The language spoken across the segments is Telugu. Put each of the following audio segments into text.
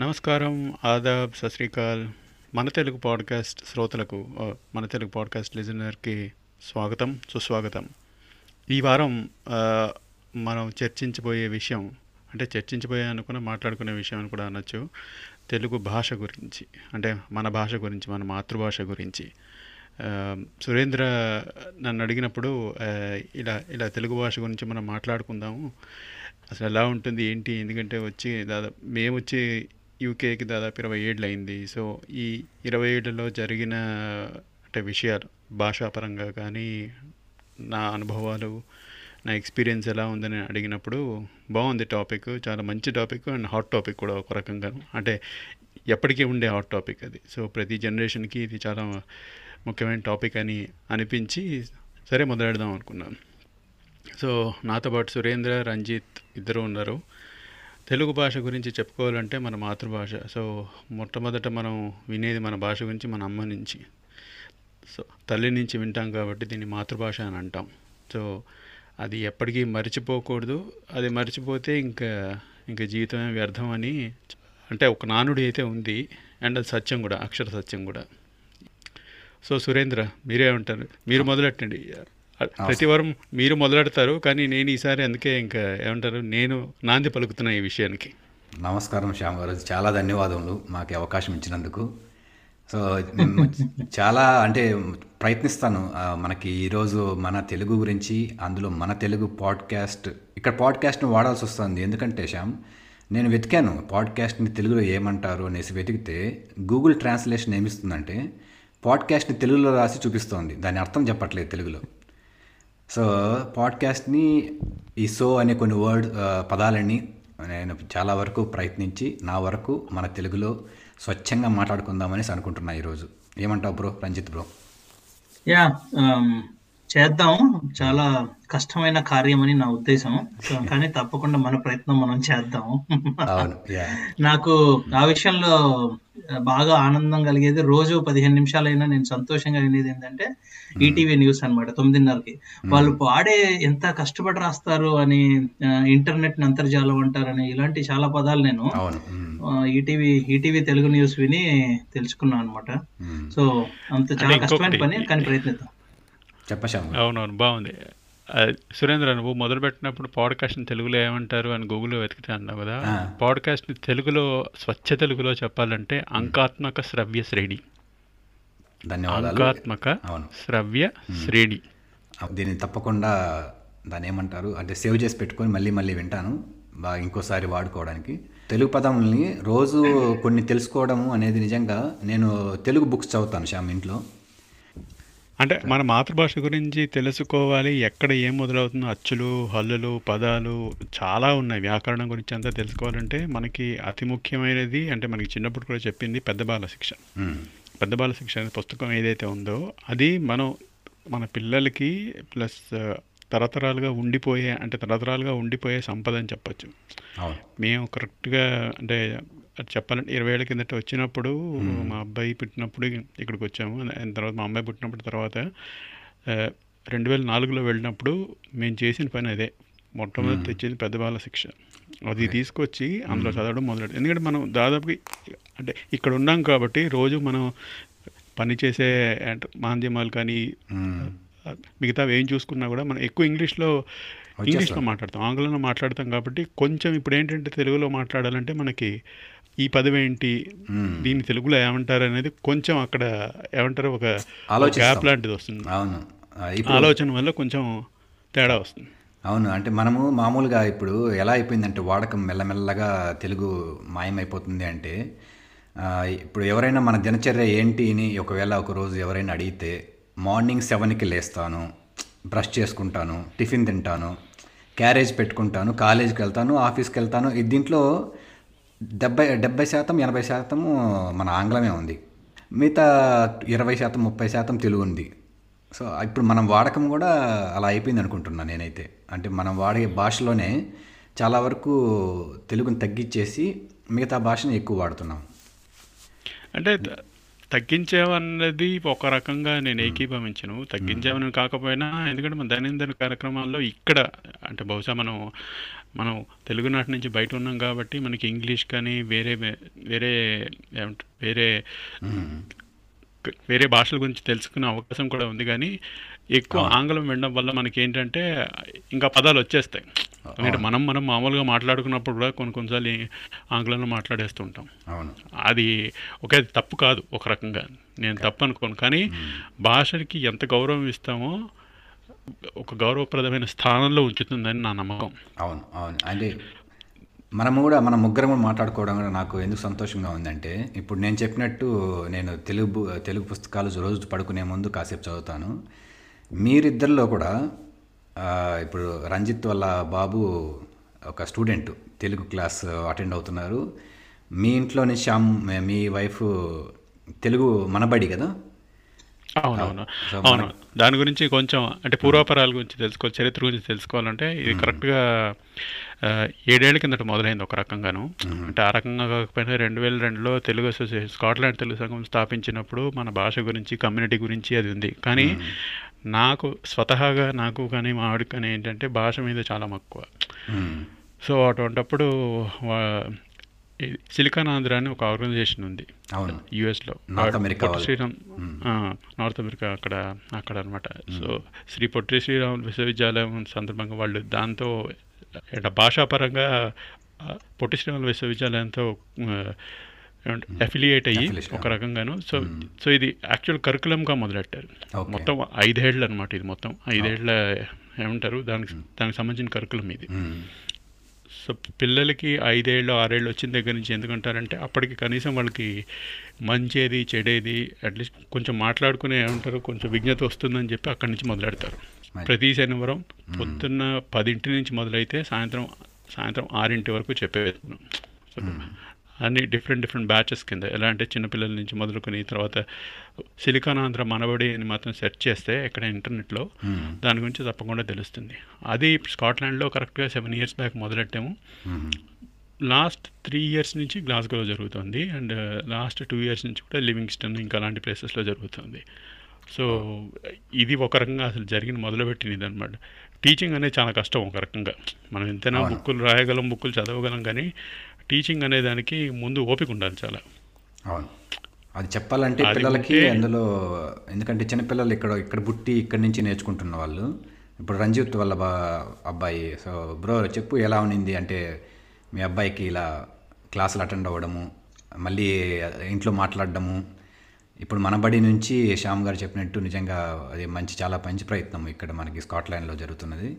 నమస్కారం ఆదాబ్ సశ్రీకాల్ మన తెలుగు పాడ్కాస్ట్ శ్రోతలకు మన తెలుగు పాడ్కాస్ట్ లిజనర్కి స్వాగతం సుస్వాగతం. ఈ వారం మనం చర్చించబోయే విషయం అంటే చర్చించబోయే అనుకున్న మాట్లాడుకునే విషయం అని కూడా అనొచ్చు తెలుగు భాష గురించి అంటే మన భాష గురించి మన మాతృభాష గురించి. సురేంద్ర నన్ను అడిగినప్పుడు ఇలా ఇలా తెలుగు భాష గురించి మనం మాట్లాడుకుందాము. అసలు ఎలా ఉంటుంది ఏంటి ఎందుకంటే వచ్చి దాదాపు మేము వచ్చి యూకేకి దాదాపు ఇరవై ఏళ్ళు అయింది సో ఈ ఇరవై ఏళ్ళలో జరిగిన అంటే విషయాలు భాషాపరంగా కానీ నా అనుభవాలు నా ఎక్స్పీరియన్స్ ఎలా ఉందని అడిగినప్పుడు బాగుంది టాపిక్ చాలా మంచి టాపిక్ అండ్ హాట్ టాపిక్ కూడా ఒక రకంగా. అంటే ఎప్పటికీ ఉండే హాట్ టాపిక్ అది. సో ప్రతి జనరేషన్కి ఇది చాలా ముఖ్యమైన టాపిక్ అని అనిపించి సరే మొదలెడదాం అనుకున్నాను. సో నాతో పాటు సురేంద్ర రంజిత్ ఇద్దరు ఉన్నారు. తెలుగు భాష గురించి చెప్పుకోవాలంటే మన మాతృభాష. సో మొట్టమొదట మనం వినేది మన భాష గురించి మన అమ్మ నుంచి. సో తల్లి నుంచి వింటాం కాబట్టి దీన్ని మాతృభాష అని అంటాం. సో అది ఎప్పటికీ మర్చిపోకూడదు. అది మర్చిపోతే ఇంకా ఇంకా జీవితమే వ్యర్థం అని అంటే ఒక నానుడి అయితే ఉంది. అండ్ అది సత్యం కూడా అక్షర సత్యం కూడా. సో సురేంద్ర మీరే ఉంటారు. మీరు మొదలెట్టండి. ప్రతి వారం మీరు మొదలెడతారు కానీ నేను ఈసారి అందుకే ఇంకా ఏమంటారు నేను నాంది పలుకుతున్నా ఈ విషయానికి. నమస్కారం శ్యామ్ గారు. చాలా ధన్యవాదములు మాకు అవకాశం ఇచ్చినందుకు. సో చాలా అంటే ప్రయత్నిస్తాను. మనకి ఈరోజు మన తెలుగు గురించి అందులో మన తెలుగు పాడ్కాస్ట్ ఇక్కడ పాడ్కాస్ట్ని వాడాల్సి వస్తుంది. ఎందుకంటే శ్యామ్ నేను వెతికాను పాడ్కాస్ట్ని తెలుగులో ఏమంటారు అనేసి వెతికితే గూగుల్ ట్రాన్స్లేషన్ ఏమిస్తుందంటే పాడ్కాస్ట్ని తెలుగులో రాసి చూపిస్తోంది. దాని అర్థం చెప్పట్లేదు తెలుగులో. సో పాడ్కాస్ట్ని ఈ సో అనే కొన్ని వర్డ్ పదాలన్నీ పదాలని నేను చాలా వరకు ప్రయత్నించి నా వరకు మన తెలుగులో స్వచ్ఛంగా మాట్లాడుకుందామనేసి అనుకుంటున్నా ఈరోజు. ఏమంటావు బ్రో? రంజిత్ బ్రో. యా చేద్దాం. చాలా కష్టమైన కార్యం అని నా ఉద్దేశం. సో, కానీ తప్పకుండా మన ప్రయత్నం మనం చేద్దాం. అవును. యా. నాకు ఆ విషయంలో బాగా ఆనందం కలిగేది రోజు పదిహేను నిమిషాలైనా నేను సంతోషంగా వినేది ఏంటంటే ఈటీవీ న్యూస్ అన్నమాట తొమ్మిదిన్నరకి. వాళ్ళు పాడే ఎంత కష్టపడి రాస్తారు అని ఇంటర్నెట్ని అంతర్జాలం అంటారని ఇలాంటి చాలా పదాలు నేను ఈటీవీ ఈటీవీ తెలుగు న్యూస్ విని తెలుసుకున్నాను అనమాట. సో అంత చాలా కష్టమైన పని కానీ ప్రయత్నిద్దాం. చెప్ప శ్యామ్ గారు. అవునవును బాగుంది. సురేంద్ర నువ్వు మొదలుపెట్టినప్పుడు పాడ్కాస్ట్ని తెలుగులో ఏమంటారు అని గూగుల్లో వెతికితే అన్నావు కదా. పాడ్కాస్ట్ని తెలుగులో స్వచ్ఛ తెలుగులో చెప్పాలంటే అంకాత్మక శ్రవ్య శ్రేణి. అంకాత్మక అవును. శ్రవ్య శ్రేణి. దీన్ని తప్పకుండా దాన్ని ఏమంటారు అంటే సేవ్ చేసి పెట్టుకొని మళ్ళీ మళ్ళీ వింటాను బాగా ఇంకోసారి వాడుకోవడానికి. తెలుగు పదముల్ని రోజు కొన్ని తెలుసుకోవడము అనేది నిజంగా నేను తెలుగు బుక్స్ చదువుతాను శ్యామ్ ఇంట్లో. అంటే మన మాతృభాష గురించి తెలుసుకోవాలి. ఎక్కడ ఏం మొదలవుతుందో అచ్చులు హల్లులు పదాలు చాలా ఉన్నాయి. వ్యాకరణం గురించి అంతా తెలుసుకోవాలంటే మనకి అతి ముఖ్యమైనది అంటే మనకి చిన్నప్పుడు కూడా చెప్పింది పెద్ద బాల శిక్ష. మ్, పెద్ద బాల శిక్ష అనే పుస్తకం ఏదైతే ఉందో అది మనం మన పిల్లలకి ప్లస్ తరతరాలుగా ఉండిపోయే అంటే తరతరాలుగా ఉండిపోయే సంపద అని చెప్పచ్చు. మేము కరెక్ట్గా అంటే చెప్పాలంటే ఇరవై ఏళ్ళ కిందట వచ్చినప్పుడు మా అబ్బాయి పుట్టినప్పుడు ఇక్కడికి వచ్చాము. తర్వాత మా అమ్మాయి పుట్టినప్పుడు తర్వాత రెండు వేల నాలుగులో వెళ్ళినప్పుడు మేము చేసిన పని అదే. మొట్టమొదటి తెచ్చేది పెద్ద బాల శిక్ష. అది తీసుకొచ్చి అందులో చదవడం మొదలెట్టు. ఎందుకంటే మనం దాదాపుగా అంటే ఇక్కడ ఉన్నాం కాబట్టి రోజు మనం పని చేసే అంటే మాధ్యమాలు కానీ మిగతా ఏం చూసుకున్నా కూడా మనం ఎక్కువ ఇంగ్లీష్లో ఇంగ్లీష్లో మాట్లాడతాం ఆంగ్లంలో మాట్లాడతాం కాబట్టి కొంచెం ఇప్పుడు ఏంటంటే తెలుగులో మాట్లాడాలంటే మనకి ఈ పదం ఏంటి. దీన్ని తెలుగులో ఏమంటారు అనేది కొంచెం అక్కడ ఏమంటారు ఒక. గ్యాప్ లాంటిది వస్తుంది. అవును. ఆలోచన వల్ల కొంచెం తేడా వస్తుంది. అవును. అంటే మనము మామూలుగా ఇప్పుడు ఎలా అయిపోయిందంటే వాడకం మెల్లమెల్లగా తెలుగు మాయమైపోతుంది అంటే ఇప్పుడు ఎవరైనా మన దినచర్య ఏంటి అని ఒకవేళ ఒక రోజు ఎవరైనా అడిగితే మార్నింగ్ సెవెన్కి లేస్తాను బ్రష్ చేసుకుంటాను టిఫిన్ తింటాను క్యారేజ్ పెట్టుకుంటాను కాలేజీకి వెళ్తాను ఆఫీస్కి వెళ్తాను. దీంట్లో డెబ్బై డెబ్బై శాతం ఎనభై శాతము మన ఆంగ్లమే ఉంది. మిగతా ఇరవై శాతం ముప్పై శాతం తెలుగు ఉంది. సో ఇప్పుడు మనం వాడకం కూడా అలా అయిపోయింది అనుకుంటున్నాను నేనైతే. అంటే మనం వాడే భాషలోనే చాలా వరకు తెలుగుని తగ్గించేసి మిగతా భాషని ఎక్కువ వాడుతున్నాం. అంటే తగ్గించామన్నది ఒక రకంగా నేను ఏకీభవించను. తగ్గించామని కాకపోయినా ఎందుకంటే మన దైనందిన కార్యక్రమాల్లో ఇక్కడ అంటే బహుశా మనం మనం తెలుగునాటి నుంచి బయట ఉన్నాం కాబట్టి మనకి ఇంగ్లీష్ కానీ వేరే వేరే వేరే వేరే భాషల గురించి తెలుసుకునే అవకాశం కూడా ఉంది. కానీ ఎక్కువ ఆంగ్లం వినడం వల్ల మనకి ఏంటంటే ఇంకా పదాలు వచ్చేస్తాయి. ఎందుకంటే మనం మనం మామూలుగా మాట్లాడుకున్నప్పుడు కూడా కొన్ని కొన్నిసార్లు ఆంగ్లంలో మాట్లాడేస్తూ ఉంటాం అవును. అది ఒకే తప్పు కాదు ఒక రకంగా. నేను తప్పు అనుకోను కానీ భాషకి ఎంత గౌరవం ఇస్తామో ఒక గౌరవప్రదమైన స్థానంలో ఉంచుతుందని నా నమ్మకం. అవును అవును. అంటే మనము కూడా మన ముగ్గురం కూడా మాట్లాడుకోవడం కూడా నాకు ఎందుకు సంతోషంగా ఉందంటే ఇప్పుడు నేను చెప్పినట్టు నేను తెలుగు తెలుగు పుస్తకాలు రోజు పడుకునే ముందు కాసేపు చదువుతాను. మీరిద్దరిలో కూడా ఇప్పుడు రంజిత్ వాళ్ళ బాబు ఒక స్టూడెంట్ తెలుగు క్లాస్ అటెండ్ అవుతున్నారు. మీ ఇంట్లో నుంచి శ్యామ్ మీ వైఫ్ తెలుగు మనబడి కదా? అవునవును. అవును. దాని గురించి కొంచెం అంటే పూర్వాపరాల గురించి తెలుసుకో చరిత్ర గురించి తెలుసుకోవాలంటే ఇది కరెక్ట్గా ఏడేళ్ళ కిందట మొదలైంది ఒక రకంగాను. అంటే ఆ రకంగా కాకపోయినా రెండు వేల రెండులో తెలుగు అసోసియేషన్ స్కాట్లాండ్ తెలుగు సంఘం స్థాపించినప్పుడు మన భాష గురించి కమ్యూనిటీ గురించి అది ఉంది. కానీ నాకు స్వతహాగా నాకు కానీ మా ఆవిడకి కానీ ఏంటంటే భాష మీద చాలా మక్కువ. సో అటువంటప్పుడు సిలికాన్ ఆంధ్ర అని ఒక ఆర్గనైజేషన్ ఉంది. యుఎస్లో. శ్రీరామ్ నార్త్ అమెరికా అక్కడ అక్కడ అనమాట సో శ్రీ పొట్టి శ్రీరామ్ విశ్వవిద్యాలయం సందర్భంగా వాళ్ళు దాంతో భాషాపరంగా పొట్టి శ్రీరామ్ విశ్వవిద్యాలయంతో అఫిలియేట్ అయ్యి ఒక రకంగాను. సో సో ఇది యాక్చువల్ కరికులంగా మొదలెట్టారు. మొత్తం ఐదేళ్ళు అనమాట ఇది మొత్తం. ఐదేళ్ళ ఏమంటారు? దానికి దానికి సంబంధించిన కరికులం ఇది. మ్మ్. సో పిల్లలకి ఐదేళ్ళు ఆరేళ్ళు వచ్చిన దగ్గర నుంచి ఎందుకంటారంటే అప్పటికి కనీసం వాళ్ళకి మంచేది చెడేది అట్లీస్ట్ కొంచెం మాట్లాడుకునే ఏమంటారు? కొంచెం విజ్ఞత వస్తుందని చెప్పి అక్కడి నుంచి మొదలెడతారు. ప్రతి శనివారం పొద్దున్న పదింటి నుంచి మొదలైతే సాయంత్రం సాయంత్రం ఆరింటి వరకు సో అన్ని డిఫరెంట్ డిఫరెంట్ బ్యాచెస్ కింద. ఎలా అంటే చిన్నపిల్లల నుంచి మొదలుకొని తర్వాత సిలికాన్ ఆంధ్ర మనబడి అని మాత్రం సెర్చ్ చేస్తే ఎక్కడ ఇంటర్నెట్లో. దాని గురించి తప్పకుండా తెలుస్తుంది. అది స్కాట్లాండ్లో కరెక్ట్గా సెవెన్ ఇయర్స్ బ్యాక్ మొదలెట్టాము. లాస్ట్ త్రీ ఇయర్స్ నుంచి గ్లాస్గోలో జరుగుతుంది. అండ్ లాస్ట్ టూ ఇయర్స్ నుంచి కూడా లివింగ్స్టన్ ఇంకా అలాంటి ప్లేసెస్లో జరుగుతుంది. సో ఇది ఒక రకంగా అసలు జరిగిన మొదలుపెట్టినది అనమాట టీచింగ్ అనేది చాలా కష్టం ఒక రకంగా. మనం ఎంతైనా. బుక్కులు రాయగలం బుక్కులు చదవగలం కానీ టీచింగ్ అనే దానికి ముందు ఓపిక ఉండాలి చాలా. అవును. అది చెప్పాలంటే పిల్లలకి అందులో ఎందుకంటే చిన్నపిల్లలు ఇక్కడ ఇక్కడ పుట్టి ఇక్కడి నుంచి నేర్చుకుంటున్న వాళ్ళు ఇప్పుడు రంజిత్ వాళ్ళ బా అబ్బాయి సో బ్రో చెప్పు ఎలా ఉన్నింది అంటే మీ అబ్బాయికి ఇలా క్లాసులు అటెండ్ అవ్వడము మళ్ళీ ఇంట్లో మాట్లాడడము. ఇప్పుడు మన బడి నుంచి శ్యామ్ గారు చెప్పినట్టు నిజంగా అది మంచి చాలా మంచి ప్రయత్నం ఇక్కడ మనకి స్కాట్లాండ్లో జరుగుతున్నది.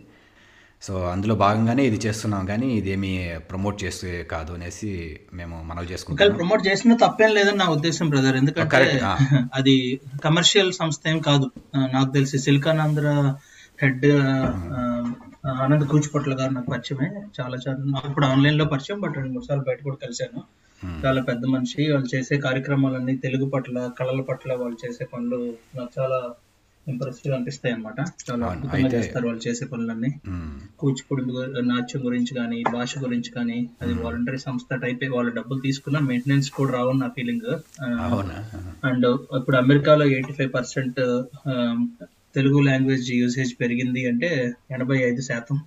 సో అందులో భాగంగానే ఇది చేస్తున్నాం కానీ ఇదేమీ ప్రమోట్ చేస్తే కాదు అనేసి మేము మనవి చేసుకుంటాం ప్రమోట్ చేసినా తప్పేం లేదని నా ఉద్దేశం బ్రదర్ ఎందుకంటే. అది కమర్షియల్ సంస్థ ఏం కాదు. నాకు తెలిసి సిలికాన్ ఆంధ్ర హెడ్ ఆనంద్ కూచిపట్ల గారు నాకు పరిచయమే. చాలా చాలా నాకు ఇప్పుడు ఆన్లైన్లో పరిచయం బట్ రెండు మూడు సార్లు బయట కూడా కలిశాను. చాలా పెద్ద మనిషి. వాళ్ళు చేసే కార్యక్రమాలన్నీ తెలుగు పట్ల కళల పట్ల వాళ్ళు చేసే పనులు నాకు చాలా ఇంప్రెసివ్ అనిపిస్తాయి అనమాట చాలా అద్భుతంగా చేస్తారు వాళ్ళు చేసే పనులన్నీ. కూచిపూడి నాట్యం గురించి కానీ భాష గురించి కానీ అది వాలంటరీ సంస్థ టైప్ వాళ్ళు డబ్బులు తీసుకున్న మెయింటెనెన్స్ కూడా రావని నా ఫీలింగ్ అండ్ ఇప్పుడు అమెరికాలో eighty five percent Telugu language usage పెరిగింది అంటే ఎనభై ఐదు శాతం.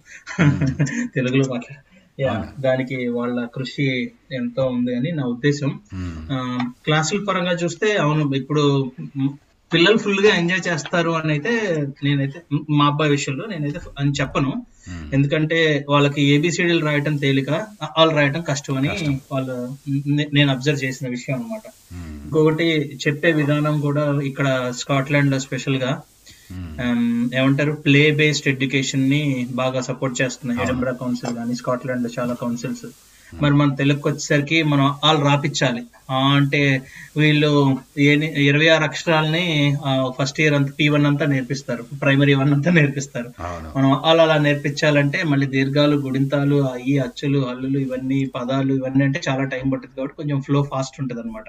తెలుగులో మాట్లా యా, దానికి వాళ్ళ కృషి ఎంతో ఉంది అని నా ఉద్దేశం. క్లాసుల పరంగా చూస్తే అవును ఇప్పుడు పిల్లలు ఫుల్గా ఎంజాయ్ చేస్తారు అని అయితే నేనైతే మ్, అబ్బాయి విషయంలో నేనైతే అని చెప్పను. ఎందుకంటే వాళ్ళకి ఏబిసిడీలు రాయటం తేలిక వాళ్ళు రాయటం కష్టం అని వాళ్ళు నేను అబ్జర్వ్ చేసిన విషయం అన్నమాట. మ్మ్. ఇంకొకటి చెప్పే విధానం కూడా ఇక్కడ స్కాట్లాండ్లో స్పెషల్గా ఏమంటారు ప్లే బేస్డ్ ఎడ్యుకేషన్ని బాగా సపోర్ట్ చేస్తున్నాయి. ఎడంబ్రా కౌన్సిల్ కానీ స్కాట్లాండ్లో చాలా కౌన్సిల్స్ మరి మన తెలుగుకి వచ్చేసరికి మనం వాళ్ళు రాపిచ్చాలి. అంటే వీళ్ళు ఇరవై ఆరు అక్షరాలని ఫస్ట్ ఇయర్ అంతా పీ వన్ అంతా నేర్పిస్తారు. ప్రైమరీ వన్ అంతా నేర్పిస్తారు. మనం వాళ్ళు అలా నేర్పించాలంటే మళ్ళీ దీర్ఘాలు గుడింతాలు ఈ అచ్చులు హల్లులు ఇవన్నీ పదాలు ఇవన్నీ అంటే చాలా టైం పడుతుంది కాబట్టి కొంచెం ఫ్లో ఫాస్ట్ ఉంటుంది అనమాట.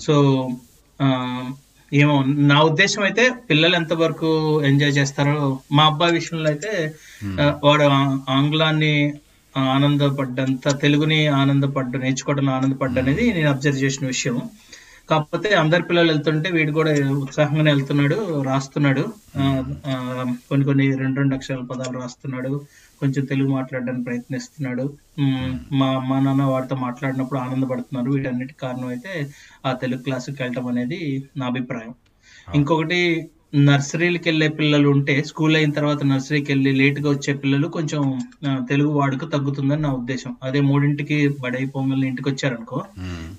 సో ఆ, ఏమో నా ఉద్దేశం అయితే పిల్లలు ఎంతవరకు ఎంజాయ్ చేస్తారో మా అబ్బాయి విషయంలో అయితే వాడు ఆంగ్లాన్ని ఆనందపడ్డంత తెలుగుని ఆనందపడ్డ నేర్చుకోవడం ఆనందపడ్డ అనేది నేను అబ్జర్వ్ చేసిన విషయం కాకపోతే అందరి పిల్లలు వెళ్తుంటే వీడు కూడా ఉత్సాహంగానే వెళ్తున్నాడు రాస్తున్నాడు. కొన్ని కొన్ని రెండు రెండు అక్షరాల పదాలు రాస్తున్నాడు. కొంచెం తెలుగు మాట్లాడడానికి ప్రయత్నిస్తున్నాడు. మా అమ్మ నాన్న వాడితో మాట్లాడినప్పుడు ఆనందపడుతున్నారు. వీటన్నిటి కారణం అయితే ఆ తెలుగు క్లాసుకి వెళ్ళటం అనేది నా అభిప్రాయం. ఇంకొకటి నర్సరీలకు వెళ్ళే పిల్లలు ఉంటే స్కూల్ అయిన తర్వాత నర్సరీకి వెళ్ళి లేట్గా వచ్చే పిల్లలు కొంచెం తెలుగు వాడుక తగ్గుతుందని నా ఉద్దేశం. అదే మూడింటికి బడి అయిపోగానే ఇంటికి వచ్చారనుకో.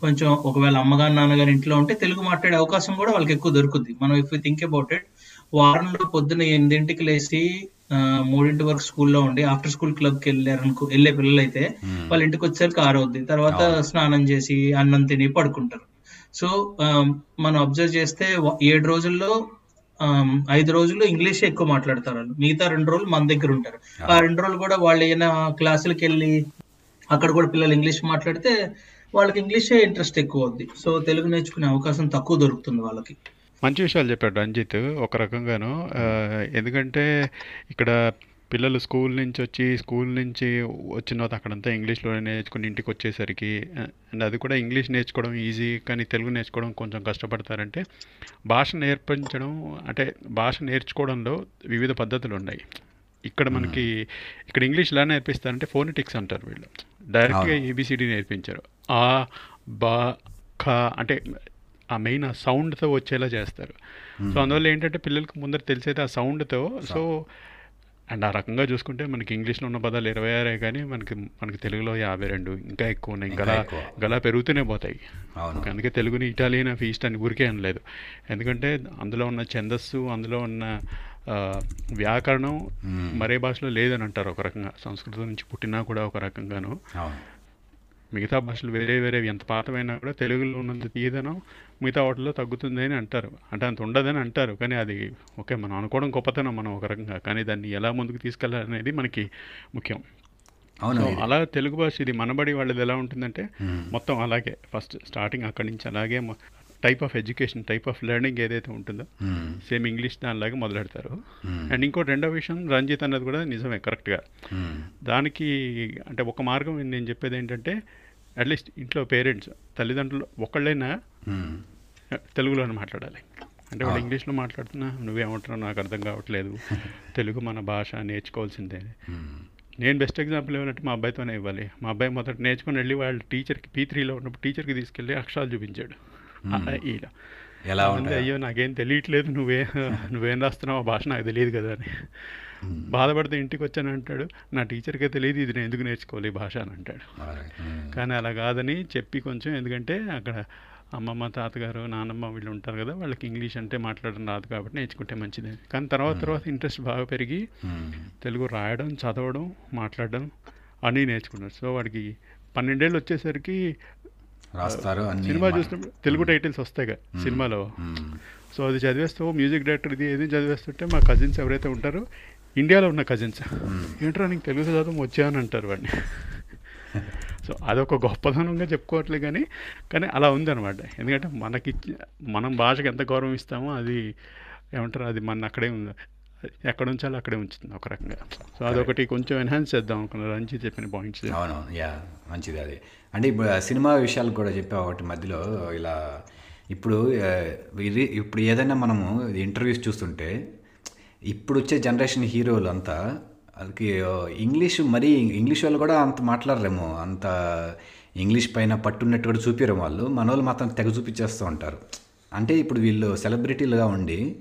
కొంచెం ఒకవేళ అమ్మగారు నాన్నగారు ఇంట్లో ఉంటే తెలుగు మాట్లాడే అవకాశం కూడా వాళ్ళకి ఎక్కువ దొరుకుద్ది. మనం ఇఫ్ థింక్ అబౌట్ ఇట్ వారంలో పొద్దున ఎనిమిదింటికి లేచి మూడింటి వరకు స్కూల్లో ఉండి ఆఫ్టర్ స్కూల్ క్లబ్కి వెళ్ళారనుకో వెళ్ళే పిల్లలు అయితే వాళ్ళ ఇంటికి వచ్చేసరికి ఆరవుద్ది. తర్వాత స్నానం చేసి అన్నం తిని పడుకుంటారు. సో మనం అబ్జర్వ్ చేస్తే ఏడు రోజుల్లో ఐదు రోజుల్లో ఇంగ్లీష్ ఎక్కువ మాట్లాడతారు వాళ్ళు. మిగతా రెండు రోజులు మన దగ్గర ఉంటారు. ఆ. రెండు రోజులు కూడా వాళ్ళు ఏమైనా క్లాసులకు వెళ్ళి అక్కడ కూడా పిల్లలు ఇంగ్లీష్ మాట్లాడితే వాళ్ళకి ఇంగ్లీషే ఇంట్రెస్ట్ ఎక్కువ అవుద్ది. సో తెలుగు నేర్చుకునే అవకాశం తక్కువ దొరుకుతుంది వాళ్ళకి. మంచి విషయాలు చెప్పాడు రంజిత్ ఒక రకంగాను. ఎందుకంటే ఇక్కడ పిల్లలు స్కూల్ నుంచి వచ్చి స్కూల్ నుంచి వచ్చిన తర్వాత అక్కడంతా ఇంగ్లీష్లోనే నేర్చుకుని ఇంటికి వచ్చేసరికి అండ్ అది కూడా ఇంగ్లీష్ నేర్చుకోవడం ఈజీ కానీ తెలుగు నేర్చుకోవడం కొంచెం కష్టపడతారంటే భాష నేర్పించడం అంటే భాష నేర్చుకోవడంలో వివిధ పద్ధతులు ఉన్నాయి ఇక్కడ మనకి ఇక్కడ ఇంగ్లీష్ ఎలా నేర్పిస్తారంటే ఫోనెటిక్స్ అంటారు వీళ్ళు. డైరెక్ట్గా ఏబిసిడి నేర్పించారు. ఆ బా ఖ అంటే ఆ మెయిన్ ఆ సౌండ్తో వచ్చేలా చేస్తారు. సో అందువల్ల ఏంటంటే పిల్లలకి ముందర తెలిసేది ఆ సౌండ్తో. సో అండ్ ఆ రకంగా చూసుకుంటే మనకి ఇంగ్లీష్లో ఉన్న పదాలు ఇరవై ఆరే కానీ మనకి మనకి తెలుగులో యాభై రెండు ఇంకా ఎక్కువ ఉన్నాయి. ఇంకా గలా. గలా పెరుగుతూనే పోతాయి. అందుకే తెలుగుని ఇటాలియన్ ఆఫ్ ఈస్ట్ అని ఊరికే అనలేదు. ఎందుకంటే అందులో ఉన్న ఛందస్సు అందులో ఉన్న వ్యాకరణం. మరే భాషలో లేదని అంటారు ఒక రకంగా. సంస్కృతం నుంచి పుట్టినా కూడా ఒక రకంగాను. మిగతా భాషలు వేరే వేరే ఎంత పాతమైనా కూడా తెలుగులో ఉన్నంత తీయదనం మిగతా వాటిలో తగ్గుతుంది అని అంటారు. అంటే అంత ఉండదని అంటారు. కానీ అది ఓకే మనం అనుకోవడం గొప్పతనం మనం ఒక రకంగా. కానీ దాన్ని ఎలా ముందుకు తీసుకెళ్ళాలనేది మనకి ముఖ్యం. అవును. అలా తెలుగు భాష ఇది మనబడి వాళ్ళది ఎలా ఉంటుందంటే. మొత్తం అలాగే. ఫస్ట్ స్టార్టింగ్ అక్కడి నుంచి అలాగే type of education type of learning ఏదైతే ఉంటుందో. సేమ్ ఇంగ్లీష్ దానిలాగా మొదలెడతారు. అండ్ ఇంకో రెండో విషయం రంజిత్ అన్నది కూడా నిజమే కరెక్ట్గా మ్మ్. దానికి అంటే ఒక మార్గం నేను చెప్పేది ఏంటంటే అట్లీస్ట్ ఇంట్లో పేరెంట్స్ తల్లిదండ్రులు ఒకళ్ళైనా. తెలుగులోనే మాట్లాడాలి అంటే వాళ్ళు ఆ. ఇంగ్లీష్లో మాట్లాడుతున్నా నువ్వేమంటున్నావు నాకు అర్థం కావట్లేదు తెలుగు మన భాష నేర్చుకోవాల్సిందే. నేను బెస్ట్ ఎగ్జాంపుల్ ఏమంటే మా అబ్బాయితోనే ఇవ్వాలి మా అబ్బాయి మొదట నేర్చుకుని వెళ్ళి వాళ్ళ టీచర్కి పీ త్రీలో ఉన్నప్పుడు టీచర్కి తీసుకెళ్ళి అక్షరాలు చూపించాడు ఎలా ఉంది, అయ్యో నాకేం తెలియట్లేదు నువ్వే నువ్వేం రాస్తున్నావు ఆ భాష నాకు తెలియదు కదా అని. బాధపడితే ఇంటికి వచ్చాను అంటాడు నా టీచర్కే తెలియదు ఇది నేను ఎందుకు నేర్చుకోవాలి భాష అని అంటాడు. కానీ అలా కాదని చెప్పి కొంచెం ఎందుకంటే అక్కడ అమ్మమ్మ తాతగారు నాన్నమ్మ వీళ్ళు ఉంటారు కదా వాళ్ళకి ఇంగ్లీష్ అంటే మాట్లాడడం రాదు కాబట్టి నేర్చుకుంటే మంచిది కానీ తర్వాత తర్వాత ఇంట్రెస్ట్ బాగా పెరిగి తెలుగు రాయడం చదవడం మాట్లాడడం అన్నీ నేర్చుకున్నారు సో వాడికి పన్నెండేళ్ళు వచ్చేసరికి రాస్తారు సినిమా చూసినప్పుడు తెలుగు టైటిల్స్ వస్తాయి కదా సినిమాలో. సో అది చదివేస్తూ మ్యూజిక్ డైరెక్టర్ ఇది ఏది చదివేస్తుంటే మా కజిన్స్ ఎవరైతే ఉంటారో ఇండియాలో ఉన్న కజిన్స్. ఏంట్రా నీకు తెలుగు చదవడం వచ్చా అని అంటారు వాడిని. సో అదొక గొప్పతనంగా చెప్పుకోవట్లే కానీ కానీ అలా ఉందన్నమాట. ఎందుకంటే మనకి మనం భాషకి ఎంత గౌరవం ఇస్తామో అది ఏమంటారు అది మన అక్కడే ఉంది. ఎక్కడ ఉంచాలో అక్కడే ఉంచుతుంది ఒక రకంగా. సో అదొకటి కొంచెం ఎన్హాన్స్ చేద్దాం అనుకున్నారు రంజిత్ చెప్పిన పాయింట్స్ అవునవును యా మంచిది అది. అంటే ఇప్పుడు సినిమా విషయాలు కూడా చెప్పా ఒకటి మధ్యలో ఇలా ఇప్పుడు ఇప్పుడు ఏదైనా మనము ఇంటర్వ్యూస్ చూస్తుంటే ఇప్పుడు వచ్చే జనరేషన్ హీరోలు అంతా వాళ్ళకి ఇంగ్లీష్ మరీ ఇంగ్లీష్ వాళ్ళు కూడా అంత మాట్లాడరేమో అంత ఇంగ్లీష్ పైన పట్టున్నట్టు కూడా చూపిరు వాళ్ళు. మన వాళ్ళు మాత్రం తెగ చూపించేస్తూ ఉంటారు. అంటే ఇప్పుడు వీళ్ళు సెలబ్రిటీలుగా ఉండి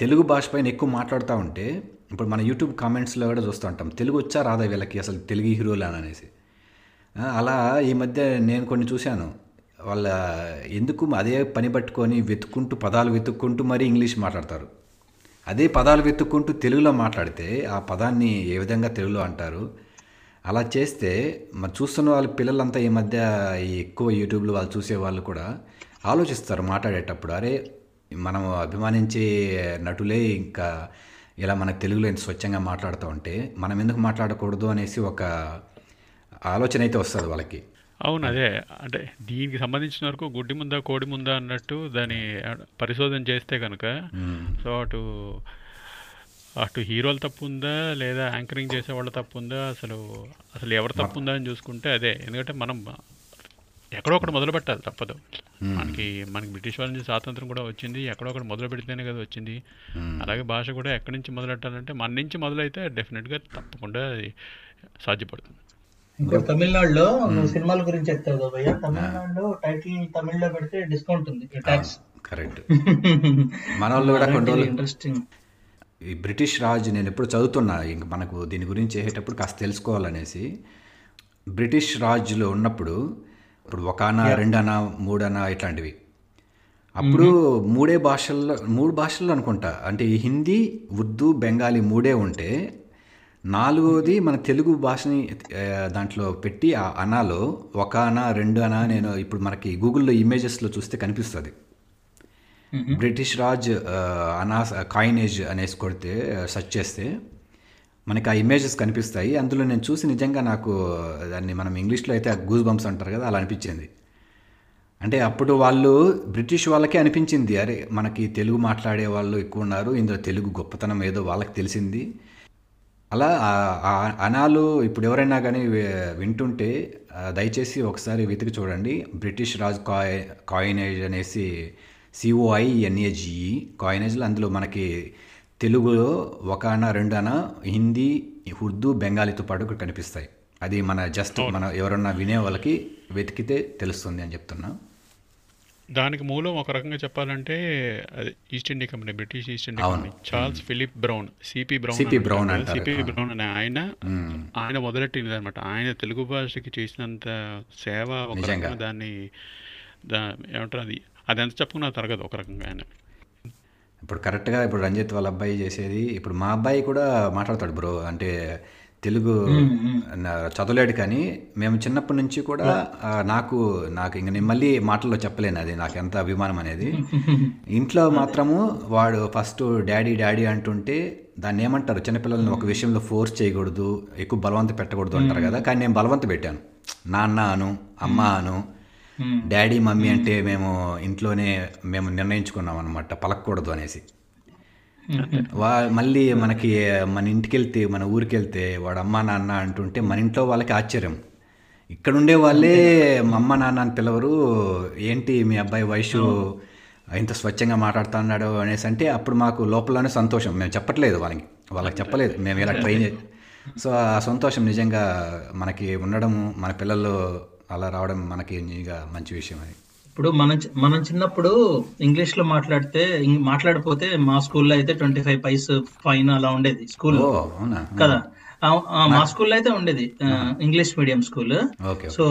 తెలుగు భాష పైన ఎక్కువ మాట్లాడుతూ ఉంటే ఇప్పుడు మన యూట్యూబ్ కామెంట్స్లో కూడా చూస్తూ ఉంటాం. తెలుగు వచ్చా రాదా వీళ్ళకి అసలు తెలుగు హీరోలు అని అనేసి. అలా ఈ మధ్య నేను కొన్ని చూశాను. వాళ్ళ ఎందుకు అదే పని పట్టుకొని వెతుక్కుంటూ పదాలు వెతుక్కుంటూ మరీ ఇంగ్లీష్ మాట్లాడతారు. అదే పదాలు వెతుక్కుంటూ తెలుగులో మాట్లాడితే ఆ పదాన్ని ఏ విధంగా తెలుగులో అంటారు? అలా చేస్తే మరి చూస్తున్న వాళ్ళ పిల్లలంతా ఈ మధ్య ఎక్కువ యూట్యూబ్లో వాళ్ళు చూసే వాళ్ళు కూడా ఆలోచిస్తారు మాట్లాడేటప్పుడు. అరే మనం అభిమానించే నటులే ఇంకా ఇలా మన తెలుగులో ఇంత స్వచ్ఛంగా మాట్లాడుతూ ఉంటే మనం ఎందుకు మాట్లాడకూడదు అనేసి ఒక ఆలోచన అయితే వస్తుంది వాళ్ళకి. అవును అదే. అంటే దీనికి సంబంధించిన వరకు గుడ్డి ముందా కోడి ముందా అన్నట్టు దాని పరిశోధన చేస్తే కనుక. సో అటు అటు హీరోలు తప్పు ఉందా లేదా యాంకరింగ్ చేసే వాళ్ళ తప్పు ఉందా అసలు అసలు ఎవరు తప్పు ఉందా అని చూసుకుంటే అదే. ఎందుకంటే మనం ఎక్కడో ఒకటి మొదలు పెట్టాలి తప్పదు. మనకి మనకి బ్రిటిష్ వాళ్ళ నుంచి స్వాతంత్రం కూడా వచ్చింది ఎక్కడో ఒకటి మొదలు పెడితేనే కదా వచ్చింది. అలాగే భాష కూడా ఎక్కడి నుంచి మొదలు పెట్టాలంటే మన నుంచి మొదలైతే డెఫినెట్గా తప్పకుండా అది సాధ్యపడుతుంది. తమిళనాడులో నువ్వు సినిమాల గురించి చెప్తావు కదా భయ్య. తమిళనాడులో టైటిల్ తమిళ్ళో పెడితే డిస్కౌంట్ ఉంది ట్యాక్స్ కరెక్ట్ మన వాళ్ళు కూడా కొన్ని ఇంట్రెస్టింగ్ ఈ బ్రిటిష్ రాజ్ నేను ఎప్పుడు చదువుతున్నా ఇంక మనకు దీని గురించి చేసేటప్పుడు కాస్త తెలుసుకోవాలనేసి బ్రిటిష్ రాజ్లో ఉన్నప్పుడు ఇప్పుడు ఒక అన రెండు అన మూడు అన ఇట్లాంటివి అప్పుడు మూడే భాషల్లో మూడు భాషల్లో అనుకుంటా. అంటే ఈ హిందీ ఉర్దూ బెంగాలీ మూడే ఉంటే నాలుగోది మన తెలుగు భాషని దాంట్లో పెట్టి ఆ అనాలో ఒక అన రెండు అన నేను ఇప్పుడు మనకి గూగుల్లో ఇమేజెస్లో చూస్తే కనిపిస్తుంది. బ్రిటిష్ రాజ్ ఆ, అనాస్ కాయినేజ్ అనేసి కొడితే సెర్చ్ చేస్తే మనకి ఆ ఇమేజెస్ కనిపిస్తాయి. అందులో నేను చూసి నిజంగా నాకు దాన్ని మనం ఇంగ్లీష్లో అయితే గూస్ బంప్స్ అంటారు కదా అలా అనిపించింది. అంటే అప్పుడు వాళ్ళు బ్రిటిష్ వాళ్ళకే అనిపించింది. అరే మనకి తెలుగు మాట్లాడే వాళ్ళు ఎక్కువ ఉన్నారు ఇందులో తెలుగు గొప్పతనం ఏదో వాళ్ళకి తెలిసింది. అలా అనాలు ఇప్పుడు ఎవరైనా కానీ వింటుంటే దయచేసి ఒకసారి వెతికి చూడండి. బ్రిటిష్ రాజ్ కాయి కాయినేజ్ అనేసి సిఓఐ ఎన్ఏజిఈ కాయినేజ్లో అందులో మనకి తెలుగులో ఒక అన రెండు అన హిందీ ఉర్దూ బెంగాలీతో పాటు ఇక్కడ కనిపిస్తాయి. అది మన జస్ట్ మన ఎవరన్నా వినే వాళ్ళకి వెతికితే తెలుస్తుంది అని చెప్తున్నా. దానికి మూలం ఒక రకంగా చెప్పాలంటే అది East India Company British East India. Company Charles Philip Brown CP Brown C.P. Brown. CP. Brown అనే ఆయన ఆయన మొదలెట్టింది అనమాట ఆయన తెలుగు భాషకి చేసినంత సేవ ఒక. రకంగా దాన్ని దా ఏమంటారు అది అది ఎంత చెప్పుకున్నా తరగదు ఒక రకంగా ఆయన ఇప్పుడు కరెక్ట్గా ఇప్పుడు రంజిత్ వాళ్ళ అబ్బాయి చేసేది ఇప్పుడు మా అబ్బాయి కూడా మాట్లాడతాడు బ్రో అంటే తెలుగు చదవలేడు కానీ మేము చిన్నప్పటి నుంచి కూడా నాకు నాకు ఇంక నేను మళ్ళీ మాటల్లో చెప్పలేను అది నాకు ఎంత అభిమానం అనేది. ఇంట్లో మాత్రము వాడు ఫస్ట్ డాడీ డాడీ అంటుంటే దాన్ని ఏమంటారు? చిన్నపిల్లల్ని ఒక విషయంలో ఫోర్స్ చేయకూడదు ఎక్కువ బలవంత పెట్టకూడదు అంటారు కదా కానీ నేను బలవంత పెట్టాను. నాన్న అను అమ్మ అను డాడీ మమ్మీ అంటే మేము ఇంట్లోనే మేము నిర్ణయించుకున్నాం అనమాట పలకూడదు అనేసి. వా మళ్ళీ మనకి మన ఇంటికి వెళ్తే మన ఊరికి వెళ్తే వాడు అమ్మ నాన్న అంటుంటే మన ఇంట్లో వాళ్ళకి ఆశ్చర్యం. ఇక్కడ ఉండే వాళ్ళే మా అమ్మ నాన్న అని పిలవరు. ఏంటి మీ అబ్బాయి వయసు ఇంత స్వచ్ఛంగా మాట్లాడుతున్నాడు అనేసి అంటే అప్పుడు మాకు లోపలనే సంతోషం. మేము చెప్పట్లేదు వాళ్ళకి. వాళ్ళకి చెప్పలేదు. మేము ఇలా ట్రైన్ సో ఆ సంతోషం నిజంగా మనకి ఉండడం మన పిల్లలు అలా రావడం మనకి మంచి విషయం అది. ఇప్పుడు మనం మనం చిన్నప్పుడు ఇంగ్లీష్లో మాట్లాడితే మాట్లాడిపోతే మా స్కూల్లో అయితే ట్వంటీ ఫైవ్ పైస్ ఫైన్ అలా ఉండేది స్కూల్లో. అవునా? కదా? మా స్కూల్లో అయితే ఉండేది ఇంగ్లీష్ మీడియం స్కూల్. సో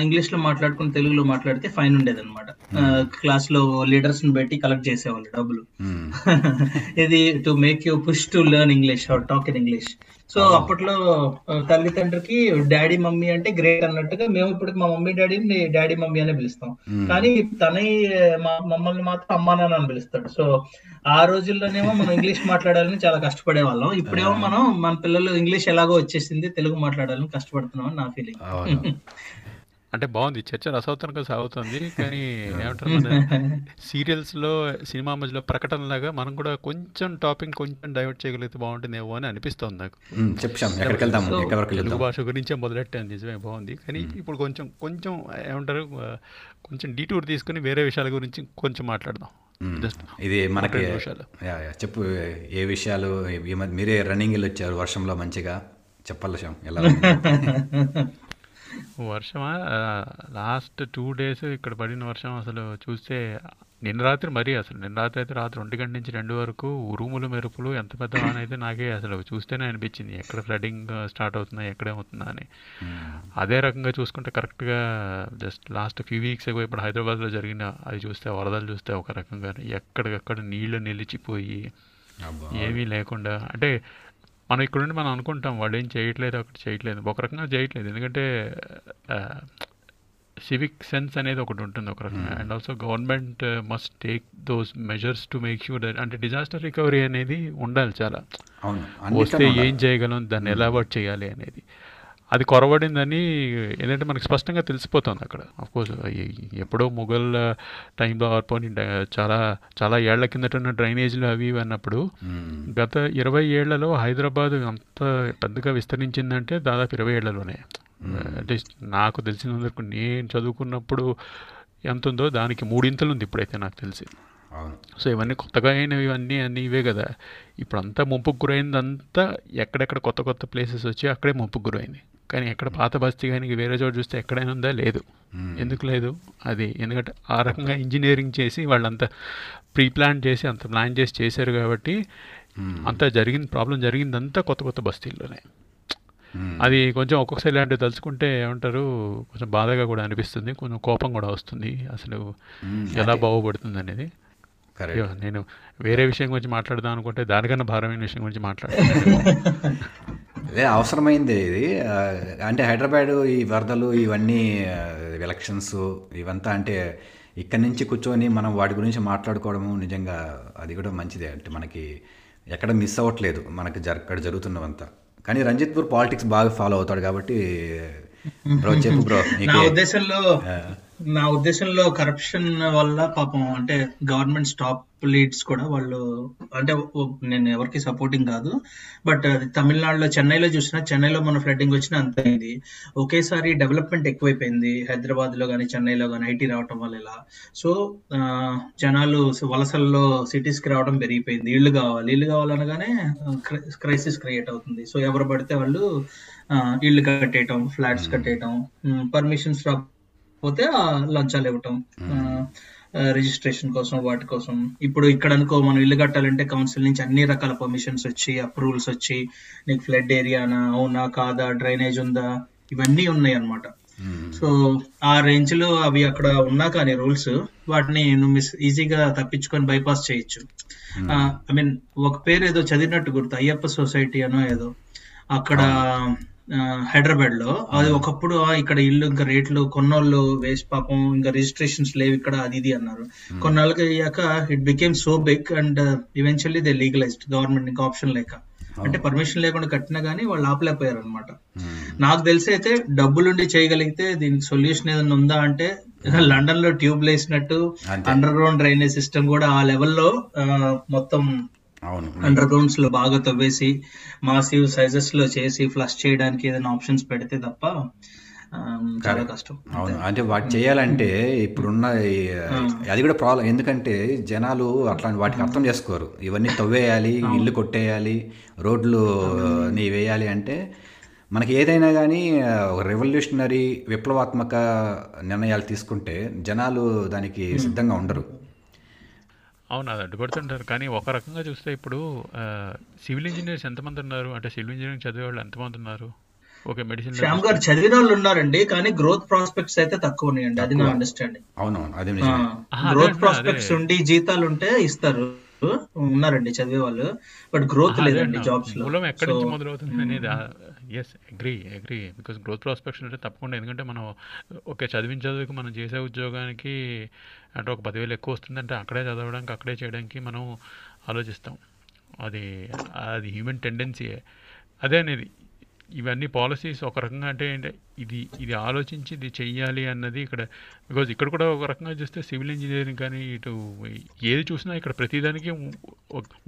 ఇంగ్లీష్లో మాట్లాడుకుని తెలుగులో మాట్లాడితే ఫైన్ ఉండేది అనమాట క్లాస్లో లీడర్స్ని పెట్టి కలెక్ట్ చేసేవాళ్ళు డబ్బులు. ఇది to make you push to learn English or talk in English. So అప్పట్లో ఆ, తల్లిదండ్రికి డాడీ మమ్మీ అంటే గ్రేట్ అన్నట్టుగా మేము ఇప్పుడు మా మమ్మీ డాడీని డాడీ మమ్మీ అనే పిలుస్తాం. కానీ తనే మా మమ్మల్ని మాత్రం అమ్మా నాన్న అని పిలుస్తాడు. సో ఆ రోజుల్లోనేమో మనం ఇంగ్లీష్ మాట్లాడాలని చాలా కష్టపడే వాళ్ళం ఇప్పుడేమో మనం మన పిల్లలు ఇంగ్లీష్ ఎలాగో వచ్చేసింది తెలుగు మాట్లాడాలని కష్టపడుతున్నాం అని నా ఫీలింగ్. అంటే బాగుంది. చర్చ రసవత్తరంగా సాగుతుంది. కానీ ఏమంటారు మన సీరియల్స్లో సినిమా మధ్యలో ప్రకటనలాగా మనం కూడా కొంచెం టాపిక్ కొంచెం డైవర్ట్ చేయగలిగితే బాగుంటుందేమో అని అనిపిస్తుంది నాకు. తెలుగు భాష గురించే మొదలెట్టాను. నిజమే బాగుంది. కానీ ఇప్పుడు కొంచెం కొంచెం ఏమంటారు కొంచెం డీటూర్ తీసుకుని వేరే విషయాల గురించి కొంచెం మాట్లాడదాం. ఇది మనకి. చెప్పు. ఏ విషయాలు మీరే రన్నింగ్ వచ్చారు వర్షంలో మంచిగా? చెప్పాలి ఎలా? వర్షమా? లాస్ట్ టూ డేస్ ఇక్కడ పడిన వర్షం అసలు చూస్తే నిన్న రాత్రి మరీ అసలు నిన్న రాత్రి అయితే రాత్రి ఒంటి గంట నుంచి రెండు వరకు ఉరుములు మెరుపులు ఎంత పెద్ద వాన అయితే నాకే అసలు చూస్తేనే అనిపించింది. ఎక్కడ ఫ్లడింగ్ స్టార్ట్ అవుతుందా ఎక్కడేమవుతుందా అని. అదే రకంగా చూసుకుంటే కరెక్ట్గా just last few weeks ago ఇప్పుడు హైదరాబాద్లో జరిగిన అది చూస్తే వరదలు చూస్తే ఒక రకంగా ఎక్కడికక్కడ నీళ్ళు నిలిచిపోయి. ఏమీ లేకుండా అంటే మనం ఇక్కడ నుండి మనం అనుకుంటాం వాళ్ళు ఏం చేయట్లేదు అక్కడ చేయట్లేదు. ఒక రకంగా చేయట్లేదు. ఎందుకంటే సివిక్ సెన్స్ అనేది ఒకటి ఉంటుంది ఒక రకంగా. And also government must take those measures to make sure that అంటే డిజాస్టర్ రికవరీ అనేది ఉండాలి చాలా. వస్తే ఏం చేయగలం దాన్ని ఎలా అవాయిడ్ చేయాలి అనేది. అది కొరబడిందని ఏంటంటే మనకి స్పష్టంగా తెలిసిపోతుంది అక్కడ. కోర్స్ ఎప్పుడో మొఘల్ టైంలో ఆర్పోని చాలా చాలా ఏళ్ళ కిందట ఉన్న డ్రైనేజీలు అవి ఇవి అన్నప్పుడు గత ఇరవై ఏళ్ళలో హైదరాబాద్ అంత పెద్దగా విస్తరించిందంటే దాదాపు ఇరవై ఏళ్ళలోనే. అట్లీస్ట్ నాకు తెలిసినందుకు నేను చదువుకున్నప్పుడు ఎంత ఉందో దానికి మూడింతలు ఉంది ఇప్పుడైతే నాకు తెలిసి. సో ఇవన్నీ కొత్తగా అయినవి ఇవన్నీ అన్నీ ఇవే కదా. ఇప్పుడు అంతా ముంపుకు గురైందంతా ఎక్కడెక్కడ కొత్త కొత్త ప్లేసెస్ వచ్చి అక్కడే ముంపుకు గురైంది. కానీ ఎక్కడ పాత బస్తీ కానీ వేరే చోట చూస్తే ఎక్కడైనా ఉందా? లేదు. ఎందుకు లేదు? అది ఎందుకంటే ఆ రకంగా ఇంజనీరింగ్ చేసి వాళ్ళంతా ప్రీ ప్లాన్ చేసి అంత ప్లాన్ చేసి చేశారు కాబట్టి అంతా జరిగింది ప్రాబ్లం జరిగిందంతా కొత్త కొత్త బస్తీల్లోనే. అది కొంచెం ఒక్కొక్కసారి ఇలాంటివి తలుచుకుంటే ఏమంటారు? కొంచెం బాధగా కూడా అనిపిస్తుంది కొంచెం కోపం కూడా వస్తుంది. అసలు. ఎలా బాగుపడుతుంది అనేది. నేను వేరే విషయం గురించి మాట్లాడదాం అనుకుంటే దానికన్నా భారమైన విషయం గురించి మాట్లాడుతున్నాను అదే అవసరమైంది ఇది. అంటే హైదరాబాద్ ఈ వరదలు ఇవన్నీ ఎలక్షన్స్ ఇవంతా అంటే ఇక్కడి నుంచి కూర్చొని మనం వాటి గురించి మాట్లాడుకోవడము నిజంగా అది కూడా మంచిదే. అంటే మనకి ఎక్కడ మిస్ అవ్వట్లేదు మనకి జర ఇక్కడ జరుగుతున్నవంతా. కానీ రంజిత్పూర్ పాలిటిక్స్ బాగా ఫాలో అవుతాడు కాబట్టి బ్రో చెప్పు బ్రో ఉద్దేశంలో నా ఉద్దేశంలో కరప్షన్ వల్ల పాపం అంటే గవర్నమెంట్ స్టాప్ లీడ్స్ కూడా వాళ్ళు అంటే నేను ఎవరికి సపోర్టింగ్ కాదు. బట్ అది తమిళనాడులో చెన్నైలో చూసినా చెన్నైలో మన ఫ్లడ్డింగ్ వచ్చినా అంతే అయింది ఒకేసారి డెవలప్మెంట్ ఎక్కువైపోయింది. హైదరాబాద్లో కానీ చెన్నైలో కానీ ఐటీ రావటం వల్ల ఇలా. సో జనాలు వలసల్లో సిటీస్కి రావడం పెరిగిపోయింది. ఇల్లు కావాలి ఇల్లు కావాలనగానే క్రైసిస్ క్రియేట్ అవుతుంది. సో ఎవరు పడితే వాళ్ళు ఇల్లు కట్టేయటం ఫ్లాట్స్ కట్టేయటం పర్మిషన్స్ రాకపోతే ఆ లంచాలు ఇవ్వటం రిజిస్ట్రేషన్ కోసం వాటి కోసం. ఇప్పుడు ఇక్కడ అనుకో మనం ఇల్లు కట్టాలంటే కౌన్సిల్ నుంచి అన్ని రకాల పర్మిషన్స్ వచ్చి అప్రూవల్స్ వచ్చి నీకు ఫ్లడ్ ఏరియానా అవునా కాదా డ్రైనేజ్ ఉందా ఇవన్నీ ఉన్నాయి అన్నమాట సో ఆ రేంజ్లో అవి అక్కడ ఉన్నా కానీ రూల్స్ వాటిని నువ్వు మిస్ ఈజీగా తప్పించుకొని బైపాస్ చేయొచ్చు. ఐ మీన్ ఒక పేరు ఏదో చదివినట్టు గుర్తు అయ్యప్ప సొసైటీ అనో ఏదో. అక్కడ హైదరాబాద్లో అది ఒకప్పుడు ఇక్కడ ఇల్లు ఇంకా రేట్లు కొన్నోళ్ళు వేస్ట్ పాపం ఇంకా రిజిస్ట్రేషన్స్ లేవు ఇక్కడ అది ఇది అన్నారు. కొన్నాళ్ళకి అయ్యాక it became so big and eventually they legalized government ఇంకా ఆప్షన్ లేక. అంటే పర్మిషన్ లేకుండా కట్టినా గానీ వాళ్ళు ఆపలేకపోయారు అనమాట నాకు తెలిసి అయితే డబ్బులుండి చేయగలిగితే దీనికి సొల్యూషన్ ఏదైనా ఉందా అంటే లండన్లో ట్యూబ్ వేసినట్టు అంతే. అండర్ గ్రౌండ్ డ్రైనేజ్ సిస్టమ్ కూడా ఆ లెవెల్లో మొత్తం అండర్ గ్రౌండ్స్లో బాగా తవ్వేసి మాసివ్ సైజెస్లో చేసి ఫ్లష్ చేయడానికి ఏదైనా ఆప్షన్స్ పెడితే తప్ప చాలా కష్టం. అవును. అంటే వాటి చేయాలంటే ఇప్పుడున్న అది కూడా ప్రాబ్లం ఎందుకంటే జనాలు అట్లాంటి వాటికి అర్థం చేసుకోరు. ఇవన్నీ తవ్వేయాలి ఇల్లు కొట్టేయాలి రోడ్లు నీ వేయాలి అంటే మనకి ఏదైనా కానీ ఒక రెవల్యూషనరీ విప్లవాత్మక నిర్ణయాలు తీసుకుంటే జనాలు దానికి సిద్ధంగా ఉండరు. అవును అది అడ్డుపడుతుంటారు. కానీ ఒక రకంగా చూస్తే ఇప్పుడు సివిల్ ఇంజనీర్స్ ఎంతమంది ఉన్నారు? అంటే సివిల్ ఇంజనీరింగ్ చదివే వాళ్ళు ఎంతమంది ఉన్నారు? ఓకే మెడిసిన్ శ్యామ్ గారు చదివిన వాళ్ళు ఉన్నారండి కానీ గ్రోత్ ప్రాస్పెక్ట్స్ అయితే తక్కువ. ఉన్నాయండి అది నా అండర్స్టాండింగ్ అవునవును అది గ్రోత్ ప్రాస్పెక్ట్స్ ఉండి జీతాలు ఉంటే ఇస్తారు ఉన్నారండి చదివే వాళ్ళు. బట్ గ్రోత్ లేదండి జాబ్స్లో. మూలం ఎక్కడి నుంచి మొదలవుతుంది అనేది yes agree agree because growth prospects అంటే తప్పకుండా. ఎందుకంటే మనం ఓకే చదివిన చదువుకి మనం చేసే ఉద్యోగానికి అంటే ఒక పదివేలు ఎక్కువ వస్తుందంటే అక్కడే చదవడానికి అక్కడే చేయడానికి మనం ఆలోచిస్తాం. అది అది హ్యూమన్ టెండెన్సీయే అదే అనేది. ఇవన్నీ పాలసీస్ ఒక రకంగా అంటే ఇది ఇది ఆలోచించి ఇది చెయ్యాలి అన్నది ఇక్కడ బికాజ్ ఇక్కడ కూడా ఒక రకంగా చూస్తే సివిల్ ఇంజనీరింగ్ కానీ ఇటు ఏది చూసినా ఇక్కడ ప్రతిదానికి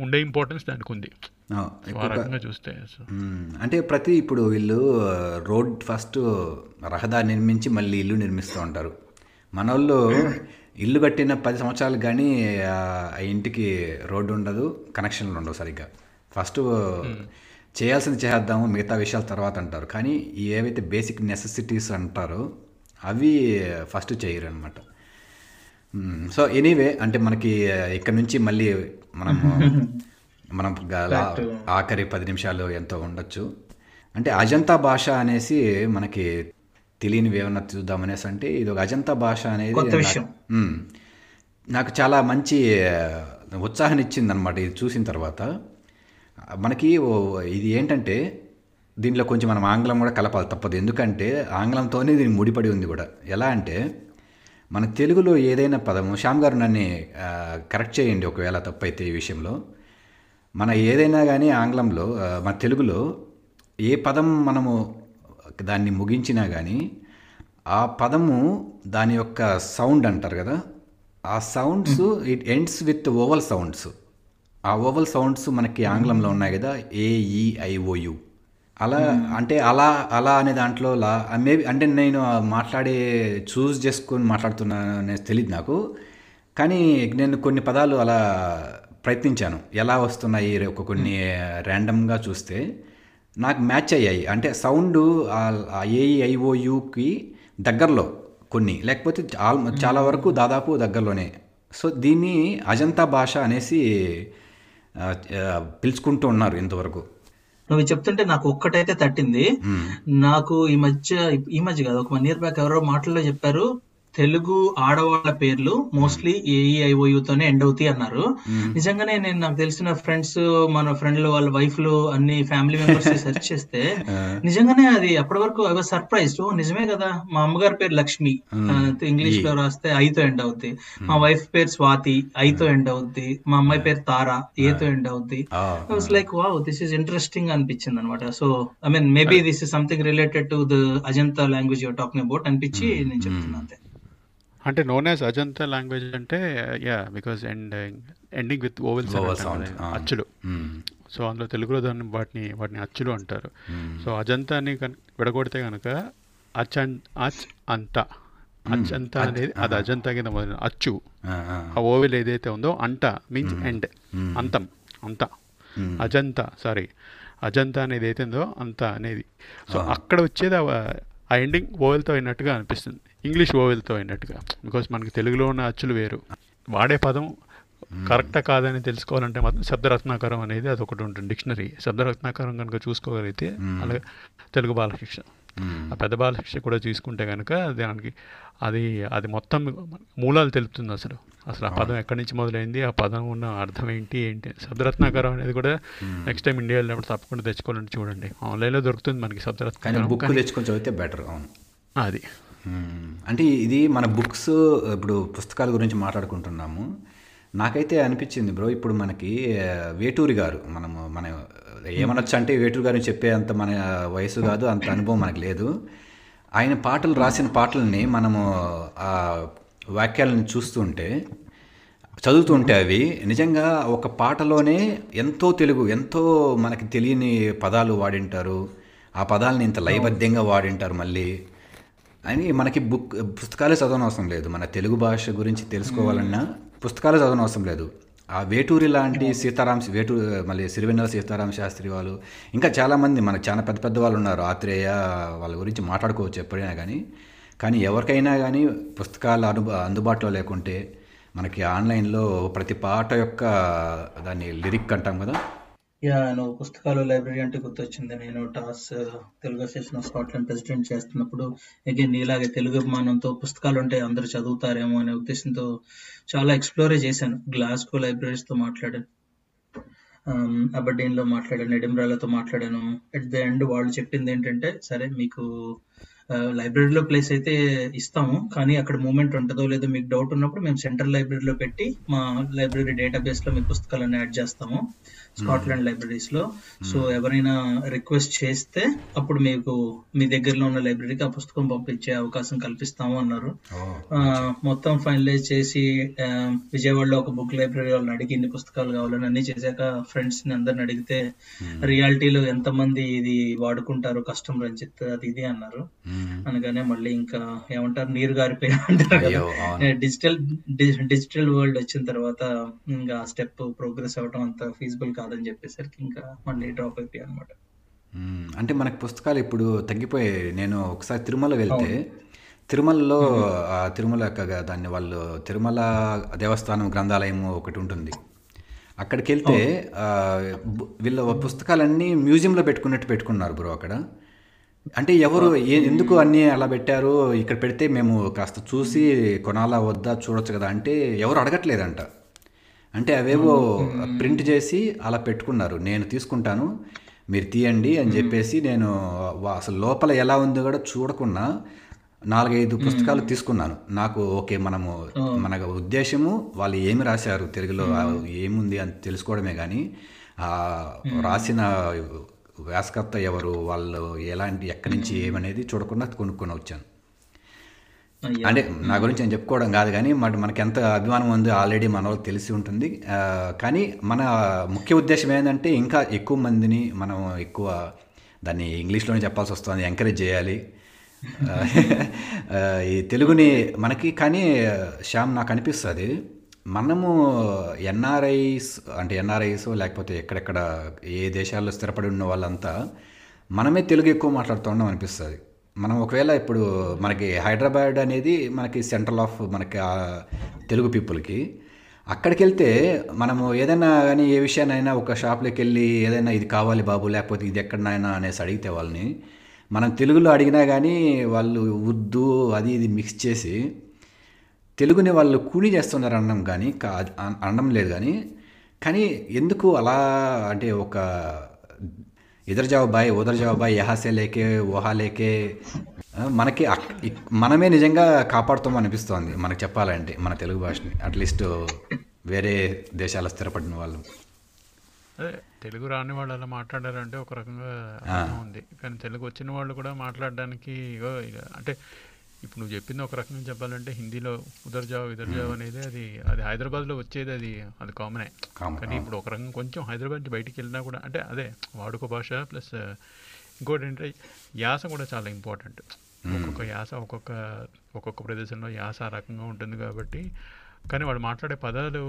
ఉండే ఇంపార్టెన్స్ దానికి ఉంది ఆ, రకంగా చూస్తే. అంటే ప్రతి ఇప్పుడు వీళ్ళు రోడ్ ఫస్ట్ రహదారి నిర్మించి మళ్ళీ ఇల్లు నిర్మిస్తూ ఉంటారు. మన వాళ్ళు ఇల్లు కట్టిన పది సంవత్సరాలకు కానీ ఆ ఇంటికి రోడ్డు ఉండదు కనెక్షన్లు ఉండవు సరిగ్గా. ఫస్ట్ చేయాల్సింది చేద్దాము మిగతా విషయాల తర్వాత అంటారు. కానీ ఏవైతే బేసిక్ నెసెసిటీస్ అంటారో అవి ఫస్ట్ చేయరు అనమాట సో ఎనీవే అంటే మనకి ఇక్కడ నుంచి మళ్ళీ మనము మనం గల- ఆఖరి పది నిమిషాలు ఎంతో ఉండొచ్చు. అంటే అజంతా భాష అనేసి మనకి తెలియనివి ఏమన్నా చూద్దామనేసి అంటే ఇది ఒక అజంతా భాష అనేది నాకు- విషయం. మ్మ్. నాకు చాలా మంచి ఉత్సాహాన్ని ఇచ్చింది అనమాట ఇది చూసిన తర్వాత. మనకి ఓ- ఇది ఏంటంటే దీనిలో కొంచెం మనం ఆంగ్లం కూడా కలపాలి తప్పదు. ఎందుకంటే ఆంగ్లంతోనే దీని ముడిపడి ఉంది కూడా. ఎలా అంటే మన తెలుగులో ఏదైనా పదము శ్యామ్ గారు నన్ను కరెక్ట్ చేయండి ఒకవేళ తప్పైతే ఈ విషయంలో. మన ఏదైనా కానీ ఆంగ్లంలో మన తెలుగులో ఏ పదం మనము దాన్ని ముగించినా కానీ ఆ పదము దాని యొక్క సౌండ్ అంటారు కదా? ఆ sounds it ends with vowel sounds. ఆ ఓవల్ సౌండ్స్ మనకి ఆంగ్లంలో ఉన్నాయి కదా ఏఈఐఓయు అలా అంటే అలా అలా అనే దాంట్లో లా మేబీ అంటే నేను మాట్లాడే చూస్ చేసుకొని మాట్లాడుతున్నాను అనేది తెలియదు నాకు. కానీ నేను కొన్ని పదాలు అలా ప్రయత్నించాను. ఎలా వస్తున్నాయి ఒక కొన్ని ర్యాండమ్గా చూస్తే నాకు మ్యాచ్ అయ్యాయి. అంటే సౌండ్ ఏఈఐఓయుకి దగ్గరలో కొన్ని లేకపోతే చాలా వరకు దాదాపు దగ్గరలోనే. సో దీన్ని అజంతా భాష అనేసి పిలుచుకుంటూ ఉన్నారు ఇంతవరకు. నువ్వు చెప్తుంటే నాకు ఒక్కటైతే తట్టింది. నాకు ఈ మధ్య ఈ మధ్య కాదు ఒక వన్ ఇయర్ బ్యాక్ ఎవరో మాటల్లో చెప్పారు తెలుగు ఆడవాళ్ళ పేర్లు మోస్ట్లీ ఏఈఐఓయు తోనే ఎండ్ అవుతాయి అన్నారు. నిజంగానే నేను నాకు తెలిసిన ఫ్రెండ్స్ మన ఫ్రెండ్లు వాళ్ళ వైఫ్లు అన్ని ఫ్యామిలీ మెంబర్స్ సెర్చ్ చేస్తే నిజంగానే అది అప్పటి వరకు ఐ వాజ్ సర్ప్రైజ్ నిజమే కదా. మా అమ్మగారి పేరు లక్ష్మి. ఇంగ్లీష్లో రాస్తే ఐతో ఎండ్ అవుద్ది. మా వైఫ్ పేరు స్వాతి ఐతో ఎండ్ అవుద్ది. మా అమ్మాయి పేరు తారా ఏతో ఎండ్ అవుద్ది. was like, wow, this is interesting అనిపించింది అనమాట so I mean maybe this is something related to the ajanta language you're talking about అనిపించి నేను చెప్తున్నా అంతే. అంటే నోన్ యాజ్ అజంతా లాంగ్వేజ్ అంటే yeah because end ending with ఆ. అచ్చులు. సో అందులో తెలుగులో దాన్ని వాటిని వాటిని అచ్చులు అంటారు. సో అజంతాని కన్ విడగొడితే కనుక అచన్ అచ్ అంత. అచ్చంత అనేది అది అజంతా కింద మొదలు అచ్చు. ఆ, ఓవెల్ ఏదైతే ఉందో అంట మీన్స్ ఎండ్ అంతం అంత. అజంత సారీ అజంతా అనేది అయితే ఉందో అంత అనేది. సో అక్కడ వచ్చేది ఆ ఎండింగ్ ఓవెల్తో అయినట్టుగా అనిపిస్తుంది. ఇంగ్లీష్ ఓవెల్తో అయినట్టుగా. బికాస్ మనకి తెలుగులో ఉన్న అచ్చులు వేరు. వాడే పదం కరెక్టా కాదని తెలుసుకోవాలంటే మాత్రం శబ్దరత్నాకరం అనేది అది ఒకటి ఉంటుంది. డిక్షనరీ శబ్దరత్నాకరం కనుక చూసుకోగలిగితే అలాగే తెలుగు బాలశిక్ష. ఆ పెద్ద బాలశిక్ష కూడా తీసుకుంటే కనుక దానికి అది అది మొత్తం మూలాలు తెలుపుతుంది అసలు. అసలు ఆ పదం ఎక్కడి నుంచి మొదలైంది ఆ పదం ఉన్న అర్థం ఏంటి ఏంటి? శబ్దరత్నాకరం అనేది కూడా నెక్స్ట్ టైం ఇండియా వెళ్ళినప్పుడు తప్పకుండా తెచ్చుకోవాలంటే చూడండి. ఆన్లైన్లో దొరుకుతుంది మనకి శబ్దరత్నాకరం. బుక్ కానీ తెచ్చుకొని చదివితే బెటర్ అవును. అది. అంటే ఇది మన బుక్స్ ఇప్పుడు పుస్తకాల గురించి మాట్లాడుకుంటున్నాము. నాకైతే అనిపించింది బ్రో ఇప్పుడు మనకి వేటూరి గారు మనము మన ఏమనొచ్చు అంటే వేటూరి గారిని చెప్పే అంత మన వయసు కాదు అంత అనుభవం మనకు లేదు. ఆయన పాటలు రాసిన పాటల్ని మనము ఆ వాక్యాలను చూస్తుంటే చదువుతుంటే అవి నిజంగా ఒక పాటలోనే ఎంతో తెలుగు ఎంతో మనకి తెలియని పదాలు వాడింటారు. ఆ పదాలని ఇంత లయబద్ధంగా వాడింటారు మళ్ళీ. అని మనకి బుక్ పుస్తకాలే చదవనవసరం లేదు. మన తెలుగు భాష గురించి తెలుసుకోవాలన్నా పుస్తకాలే చదవనవసరం లేదు. ఆ వేటూరి లాంటి సీతారాం వేటూరు మళ్ళీ సిరివెన్నెల సీతారామ శాస్త్రి వాళ్ళు ఇంకా చాలామంది మనకు చాలా పెద్ద పెద్ద వాళ్ళు ఉన్నారు. ఆత్రేయ వాళ్ళ గురించి మాట్లాడుకోవచ్చు ఎప్పుడైనా కానీ. కానీ ఎవరికైనా కానీ పుస్తకాలు అను అందుబాటులో లేకుంటే మనకి ఆన్లైన్లో ప్రతి పాట యొక్క దాన్ని లిరిక్ అంటాం కదా. యా నువ్వు పుస్తకాలు లైబ్రరీ అంటే గుర్తొచ్చింది. నేను TAS Telugu association of Scotland president చేస్తున్నప్పుడు అగైన్ నీలాగే తెలుగు అభిమానంతో పుస్తకాలు ఉంటే అందరూ చదువుతారేమో అనే ఉద్దేశంతో చాలా ఎక్స్ప్లోరే చేశాను. గ్లాస్కో లైబ్రరీస్తో మాట్లాడాను. Um, అబడ్డీన్లో మాట్లాడాను ఎడింబ్రాలతో మాట్లాడాను. ఎట్ ద ఎండ్ వాళ్ళు చెప్పింది ఏంటంటే సరే మీకు uh, లైబ్రరీలో ప్లేస్ అయితే ఇస్తాము కానీ అక్కడ మూమెంట్ ఉంటుందో లేదో మీకు డౌట్ ఉన్నప్పుడు మేము సెంట్రల్ లైబ్రరీలో పెట్టి మా లైబ్రరీ డేటాబేస్లో మీ పుస్తకాలన్నీ యాడ్ చేస్తాము. స్కాట్లాండ్ లైబ్రరీస్లో సో ఎవరైనా రిక్వెస్ట్ చేస్తే అప్పుడు మీకు మీ దగ్గరలో ఉన్న లైబ్రరీకి ఆ పుస్తకం పంపించే అవకాశం కల్పిస్తాము అన్నారు. ఆ, మొత్తం ఫైనలైజ్ చేసి విజయవాడలో ఒక బుక్ లైబ్రరీ వాళ్ళని అడిగి ఇన్ని పుస్తకాలు కావాలని అన్ని చేశాక ఫ్రెండ్స్ని అందరిని అడిగితే రియాలిటీలో ఎంతమంది ఇది వాడుకుంటారు కష్టం రంజిత్ అది ఇది అన్నారు. అనగానే మళ్ళీ ఇంకా ఏమంటారు? నీరు గారిపోయి అంటారు. డిజిటల్ డిజిటల్ వరల్డ్ వచ్చిన తర్వాత ఇంకా స్టెప్ ప్రోగ్రెస్ అవ్వడం అంత ఫీజిబుల్ కాదని చెప్పేసరికి ఇంకా మళ్ళీ డ్రాప్ అయిపోయాయి అనమాట. అంటే మనకి పుస్తకాలు ఇప్పుడు తగ్గిపోయాయి నేను ఒకసారి తిరుమల వెళ్తే తిరుమలలో తిరుమల యొక్క దాన్ని వాళ్ళు తిరుమల దేవస్థానం గ్రంథాలయం ఒకటి ఉంటుంది. అక్కడికి వెళ్తే వీళ్ళ పుస్తకాలన్నీ మ్యూజియంలో పెట్టుకున్నట్టు పెట్టుకున్నారు బ్రో అక్కడ. అంటే ఎవరు ఏ- ఎందుకు అన్నీ అలా పెట్టారు? ఇక్కడ పెడితే మేము కాస్త చూసి కొనాలా వద్దా చూడొచ్చు కదా అంటే ఎవరు అడగట్లేదంట. అంటే అవేవో ప్రింట్ చేసి అలా పెట్టుకున్నారు. నేను తీసుకుంటాను మీరు తీయండి అని చెప్పేసి నేను అసలు లోపల ఎలా ఉందో కూడా చూడకుండా నాలుగైదు పుస్తకాలు తీసుకున్నాను. నాకు ఓకే మనము మన ఉద్దేశము వాళ్ళు ఏమి రాశారు తెలుగులో ఏముంది అని తెలుసుకోవడమే కానీ ఆ రాసిన వ్యాసకర్త ఎవరు వాళ్ళు ఎలాంటి ఎక్కడి నుంచి ఏమనేది చూడకుండా కొనుక్కొని వచ్చాను. అంటే నా గురించి నేను చెప్పుకోవడం కాదు కానీ మన మనకి ఎంత అభిమానం ఉందో ఆల్రెడీ మన వాళ్ళకి తెలిసి ఉంటుంది. కానీ మన ముఖ్య ఉద్దేశం ఏంటంటే ఇంకా ఎక్కువ మందిని మనం ఎక్కువ దాన్ని ఇంగ్లీష్లోనే చెప్పాల్సి వస్తుంది ఎంకరేజ్ చేయాలి. ఈ తెలుగుని మనకి కానీ శ్యామ్ నాకు అనిపిస్తుంది మనము ఎన్ఆర్ఐస్ అంటే ఎన్ఆర్ఐస్ లేకపోతే ఎక్కడెక్కడ ఏ దేశాల్లో స్థిరపడి ఉన్న వాళ్ళంతా మనమే తెలుగు ఎక్కువ మాట్లాడుతున్నాం అనిపిస్తుంది. మనం ఒకవేళ ఇప్పుడు మనకి హైదరాబాద్ అనేది మనకి సెంట్రల్ ఆఫ్ మనకి తెలుగు పీపుల్కి అక్కడికి వెళ్తే మనము ఏదైనా కానీ ఏ విషయానైనా ఒక షాప్లోకి వెళ్ళి ఏదైనా ఇది కావాలి బాబు లేకపోతే ఇది ఎక్కడనైనా అనేసి అడిగితే వాళ్ళని మనం తెలుగులో అడిగినా కానీ వాళ్ళు ఉర్దూ అది ఇది మిక్స్ చేసి తెలుగుని వాళ్ళు కూని చేస్తున్నారు అనడం కానీ కా- అనడం లేదు కానీ కానీ ఎందుకు అలా అంటే ఒక ఇదర్ జావ్ బాయ్ ఉదర్ బాయ్ యహాసే లేకే ఓహా లేకే. మనకి మనమే నిజంగా కాపాడుతాం అనిపిస్తోంది మనకు చెప్పాలంటే మన తెలుగు భాషని. అట్లీస్ట్ వేరే దేశాల స్థిరపడిన వాళ్ళు. అదే తెలుగు రాని వాళ్ళు అలా మాట్లాడారంటే ఒక రకంగా ఉంది. కానీ తెలుగు వచ్చిన వాళ్ళు కూడా మాట్లాడడానికి అంటే ఇప్పుడు నువ్వు చెప్పింది ఒక రకంగా చెప్పాలంటే హిందీలో ఉదర్జావ్ ఇదర్జావ్ అనేది అది అది హైదరాబాద్లో వచ్చేది అది అది కామనే కానీ ఇప్పుడు ఒక రకంగా కొంచెం హైదరాబాద్ నుంచి బయటికి వెళ్ళినా కూడా అంటే అదే వాడుక భాష ప్లస్ ఇంకోటి ఏంటంటే యాస కూడా చాలా ఇంపార్టెంట్ ఒక్కొక్క యాస ఒక్కొక్క ఒక్కొక్క ప్రదేశంలో యాస ఆ రకంగా ఉంటుంది కాబట్టి కానీ వాడు మాట్లాడే పదాలు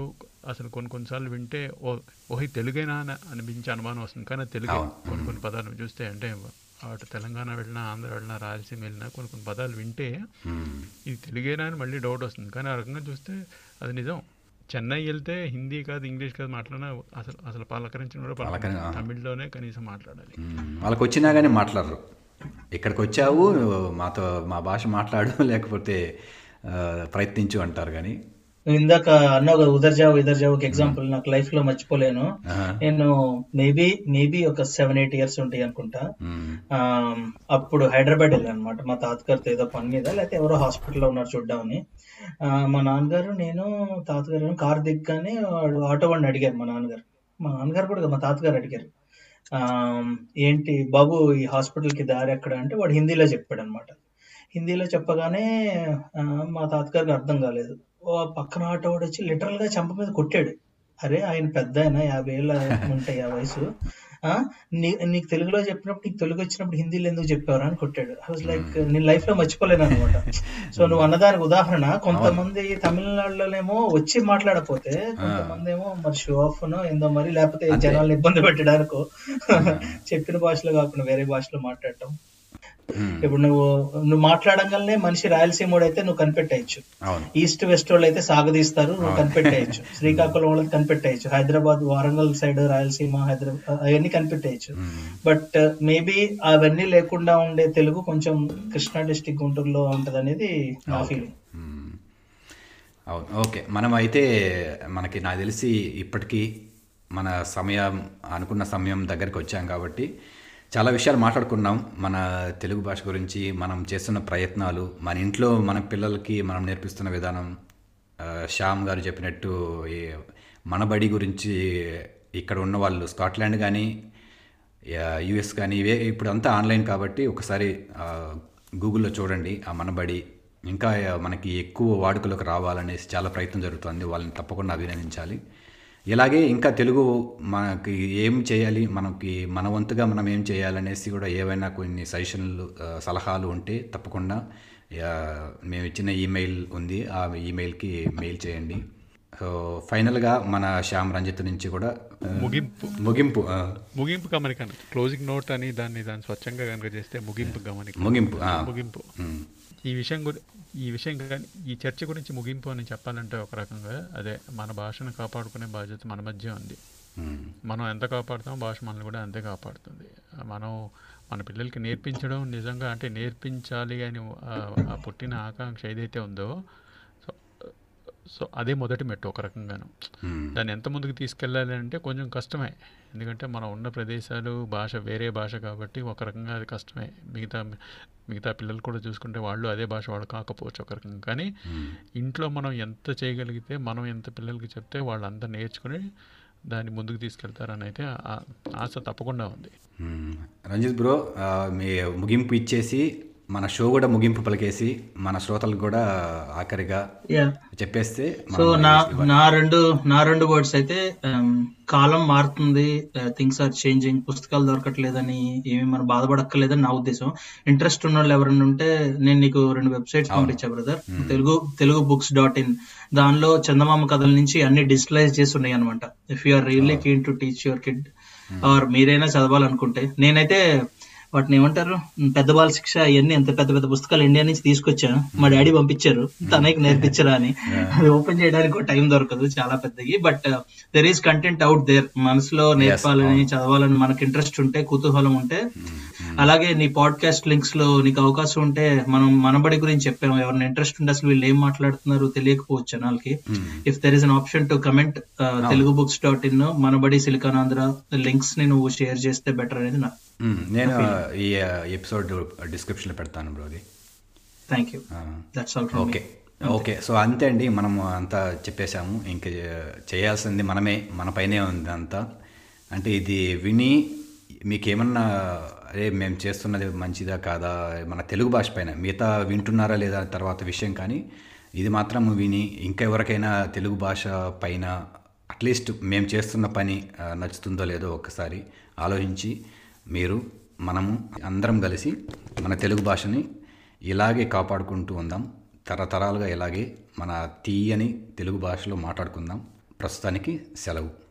అసలు కొన్ని కొన్నిసార్లు వింటే ఓ ఓహి తెలుగేనా అని అనిపించే అనుమానం వస్తుంది. కానీ తెలుగే. కొన్ని కొన్ని పదాలు చూస్తే అంటే అటు తెలంగాణ వెళ్ళినా ఆంధ్ర వెళ్ళినా రాయలసీమ వెళ్ళినా కొన్ని కొన్ని పదాలు వింటే. ఇది తెలుగేనా అని మళ్ళీ డౌట్ వస్తుంది కానీ ఆ రకంగా చూస్తే అది నిజం చెన్నై వెళ్తే హిందీ కాదు ఇంగ్లీష్ కాదు మాట్లాడినా అసలు అసలు పలకరించిన కూడా. పలకరి-. తమిళ్ళోనే కనీసం మాట్లాడాలి. వాళ్ళకి వచ్చినా కానీ మాట్లాడరు ఇక్కడికి వచ్చావు మాతో మా భాష మాట్లాడు లేకపోతే ప్రయత్నించు అంటారు కానీ నువ్వు ఇందాక అన్నావు కదా ఉదర్జావు ఇదర్జావు ఎగ్జాంపుల్ నాకు లైఫ్లో మర్చిపోలేను. నేను మేబీ మేబీ ఒక సెవెన్ ఎయిట్ ఇయర్స్ ఉంటాయి అనుకుంటా. అప్పుడు హైదరాబాద్ వెళ్ళాను అనమాట మా తాతగారితో ఏదో పని మీద లేకపోతే ఎవరో హాస్పిటల్లో ఉన్నారు చూడ్డామని. మా నాన్నగారు నేను తాతగారు కార్ దిగ్గానే వాడు ఆటో వాడిని అడిగారు మా నాన్నగారు. మా నాన్నగారు కూడా మా తాతగారు అడిగారు. ఆ, ఏంటి బాబు ఈ హాస్పిటల్కి దారి ఎక్కడ అంటే వాడు హిందీలో చెప్పాడు అనమాట హిందీలో చెప్పగానే మా తాతగారికి అర్థం కాలేదు. పక్కన ఆటో వాడు వచ్చి లిటరల్గా చెంప మీద కొట్టాడు. అరే ఆయన పెద్ద ఆయన యాభై ఏళ్ళ ఉంటాయి ఆ? వయసు నీకు తెలుగులో చెప్పినప్పుడు నీకు తెలుగు వచ్చినప్పుడు హిందీలో ఎందుకు చెప్పావరా అని కొట్టాడు. ఐ వాజ్ లైక్ నేను లైఫ్లో మర్చిపోలేను అనమాట. సో నువ్వు అన్నదానికి ఉదాహరణ కొంతమంది తమిళనాడులోనేమో వచ్చి మాట్లాడకపోతే కొంతమంది ఏమో మరి షో ఆఫ్ ఏందో మరి లేకపోతే. జనాల్ని ఇబ్బంది పెట్టడానికో. చెప్పిన భాషలో కాకుండా వేరే భాషలో మాట్లాడటం. ఇప్పుడు నువ్వు నువ్వు మాట్లాడంగానే మనిషి రాయలసీమ అయితే నువ్వు కనిపెట్టేయచ్చు. ఈస్ట్ వెస్ట్ వాళ్ళు అయితే సాగదీస్తారు నువ్వు కనిపెట్టేయచ్చు. శ్రీకాకుళం వాళ్ళకి కనిపెట్టేయచ్చు. హైదరాబాద్ వారంగల్ సైడ్ రాయలసీమ హైదరాబాద్ అవన్నీ కనిపెట్టేయచ్చు. బట్ మేబీ అవన్నీ లేకుండా ఉండే తెలుగు కొంచెం కృష్ణా డిస్టిక్ గుంటూరులో ఉంటది అనేది నా ఫీలింగ్. అవును. ఓకే. మనం అయితే మనకి నాకు తెలిసి ఇప్పటికీ మన సమయం అనుకున్న సమయం దగ్గరికి వచ్చాం కాబట్టి చాలా విషయాలు మాట్లాడుకున్నాం. మన తెలుగు భాష గురించి మనం చేస్తున్న ప్రయత్నాలు మన ఇంట్లో మన పిల్లలకి మనం నేర్పిస్తున్న విధానం శ్యామ్ గారు చెప్పినట్టు ఈ మన బడి గురించి ఇక్కడ ఉన్న వాళ్ళు స్కాట్లాండ్ కానీ యుఎస్ కానీ ఇవే ఇప్పుడు అంతా ఆన్లైన్ కాబట్టి ఒకసారి గూగుల్లో చూడండి ఆ మనబడి ఇంకా మనకి ఎక్కువ వాడుకలోకి రావాలనేసి చాలా ప్రయత్నం జరుగుతుంది. వాళ్ళని తప్పకుండా అభినందించాలి. ఇలాగే ఇంకా తెలుగు మనకి ఏం చేయాలి మనకి మన వంతుగా మనం ఏం చేయాలనేసి కూడా ఏవైనా కొన్ని సజెషన్లు సలహాలు ఉంటే తప్పకుండా మేము ఇచ్చిన ఈమెయిల్ ఉంది ఆ ఈమెయిల్కి మెయిల్ చేయండి. సో ఫైనల్గా మన శ్యామ్ రంజిత్ నుంచి కూడా ముగింపు. ముగింపు ముగింపు గమనిక క్లోజింగ్ నోట్ అని దాన్ని దాన్ని స్వచ్ఛంగా కనుక చేస్తే ముగింపు గమనిక. ముగింపు ముగింపు. ఈ విషయం గురి ఈ విషయం కానీ ఈ చర్చ గురించి ముగింపు అని చెప్పాలంటే ఒక రకంగా అదే మన భాషను కాపాడుకునే బాధ్యత మన మధ్య ఉంది. మనం ఎంత కాపాడుతామో భాష మనల్ని కూడా అంతే కాపాడుతుంది. మనం మన పిల్లలకి నేర్పించడం నిజంగా అంటే నేర్పించాలి అని పుట్టిన ఆకాంక్ష ఏదైతే ఉందో సో అదే మొదటి మెట్టు ఒక రకంగాను. దాన్ని ఎంత ముందుకు తీసుకెళ్ళాలి అంటే కొంచెం కష్టమే. ఎందుకంటే మనం ఉన్న ప్రదేశాలు భాష వేరే భాష కాబట్టి ఒక రకంగా అది కష్టమే. మిగతా మిగతా పిల్లలు కూడా చూసుకుంటే వాళ్ళు అదే భాష వాళ్ళు కాకపోవచ్చు ఒక రకంగా కానీ ఉమ్. ఇంట్లో మనం ఎంత చేయగలిగితే మనం ఎంత పిల్లలకి చెప్తే వాళ్ళంతా నేర్చుకుని దాన్ని ముందుకు తీసుకెళ్తారని అయితే ఆశ తప్పకుండా ఉంది మ్మ్. రంజిత్ బ్రో మీ ముగింపు ఇచ్చేసి మన షో కూడా ముగింపు పలికేసి మన శ్రోతలకు కూడా ఆఖరిగా చెప్పేస్తే సో నా నా రెండు నా రెండు వర్డ్స్ అయితే um, కాలం మారుతుంది థింగ్స్ ఆర్ చేంజింగ్ పుస్తకాలు దొరకట్లేదని ఏమి మనం బాధపడక్కర్లేదని నా ఉద్దేశం. ఇంట్రెస్ట్ ఉన్న వాళ్ళు ఎవరైనా ఉంటే నేను నీకు రెండు వెబ్సైట్స్ పంపించా brother Telugu Telugu books dot in దానిలో చందమామ కథల నుంచి అన్ని డిజిటలైజ్ చేసి ఉన్నాయి అనమాట if you are really keen to teach your kid or మీరైనా చదవాలనుకుంటే నేనైతే వాటిని ఏమంటారు? పెద్ద బాల శిక్ష ఇవన్నీ ఎంత పెద్ద పెద్ద పుస్తకాలు ఇండియా నుంచి తీసుకొచ్చాను మా డాడీ పంపించారు. తనకి నేర్పించరా అని. అది ఓపెన్ చేయడానికి టైం దొరకదు చాలా పెద్దది. But there is content out there మనసులో నేర్పాలని చదవాలని మనకి ఇంట్రెస్ట్ ఉంటే కుతూహలం ఉంటే. అలాగే నీ పాడ్కాస్ట్ లింక్స్లో నీకు అవకాశం ఉంటే మనం మనబడి గురించి చెప్పాము. ఎవరిని ఇంట్రెస్ట్ ఉంటే అసలు వీళ్ళు ఏం మాట్లాడుతున్నారు తెలియకపోవచ్చు జనాలకి. If there is an option to comment Telugu books dot in Manabadi Silicon Andhra లింక్స్ని నువ్వు షేర్ చేస్తే బెటర్ అనేది నా. నేను ఈ ఎపిసోడ్ డిస్క్రిప్షన్లో పెడతాను బ్రో అది. Thank you. That's all okay okay so అంతే అండి. మనము అంతా చెప్పేశాము. ఇంక చేయాల్సింది మనమే. మన పైనే ఉంది అంతా. అంటే ఇది విని మీకు ఏమన్నా అరే మేము చేస్తున్నది మంచిదా కాదా? మన తెలుగు భాష పైన. మిగతా వింటున్నారా లేదా తర్వాత విషయం కానీ ఇది మాత్రం విని ఇంకా ఎవరికైనా తెలుగు భాష పైన అట్లీస్ట్ మేము చేస్తున్న పని నచ్చుతుందో లేదో ఒకసారి ఆలోచించి మీరు మనము అందరం కలిసి మన తెలుగు భాషని ఇలాగే కాపాడుకుంటూ ఉందాం. తరతరాలుగా ఇలాగే మన తీయని తెలుగు భాషలో మాట్లాడుకుందాం. ప్రస్తుతానికి సెలవు.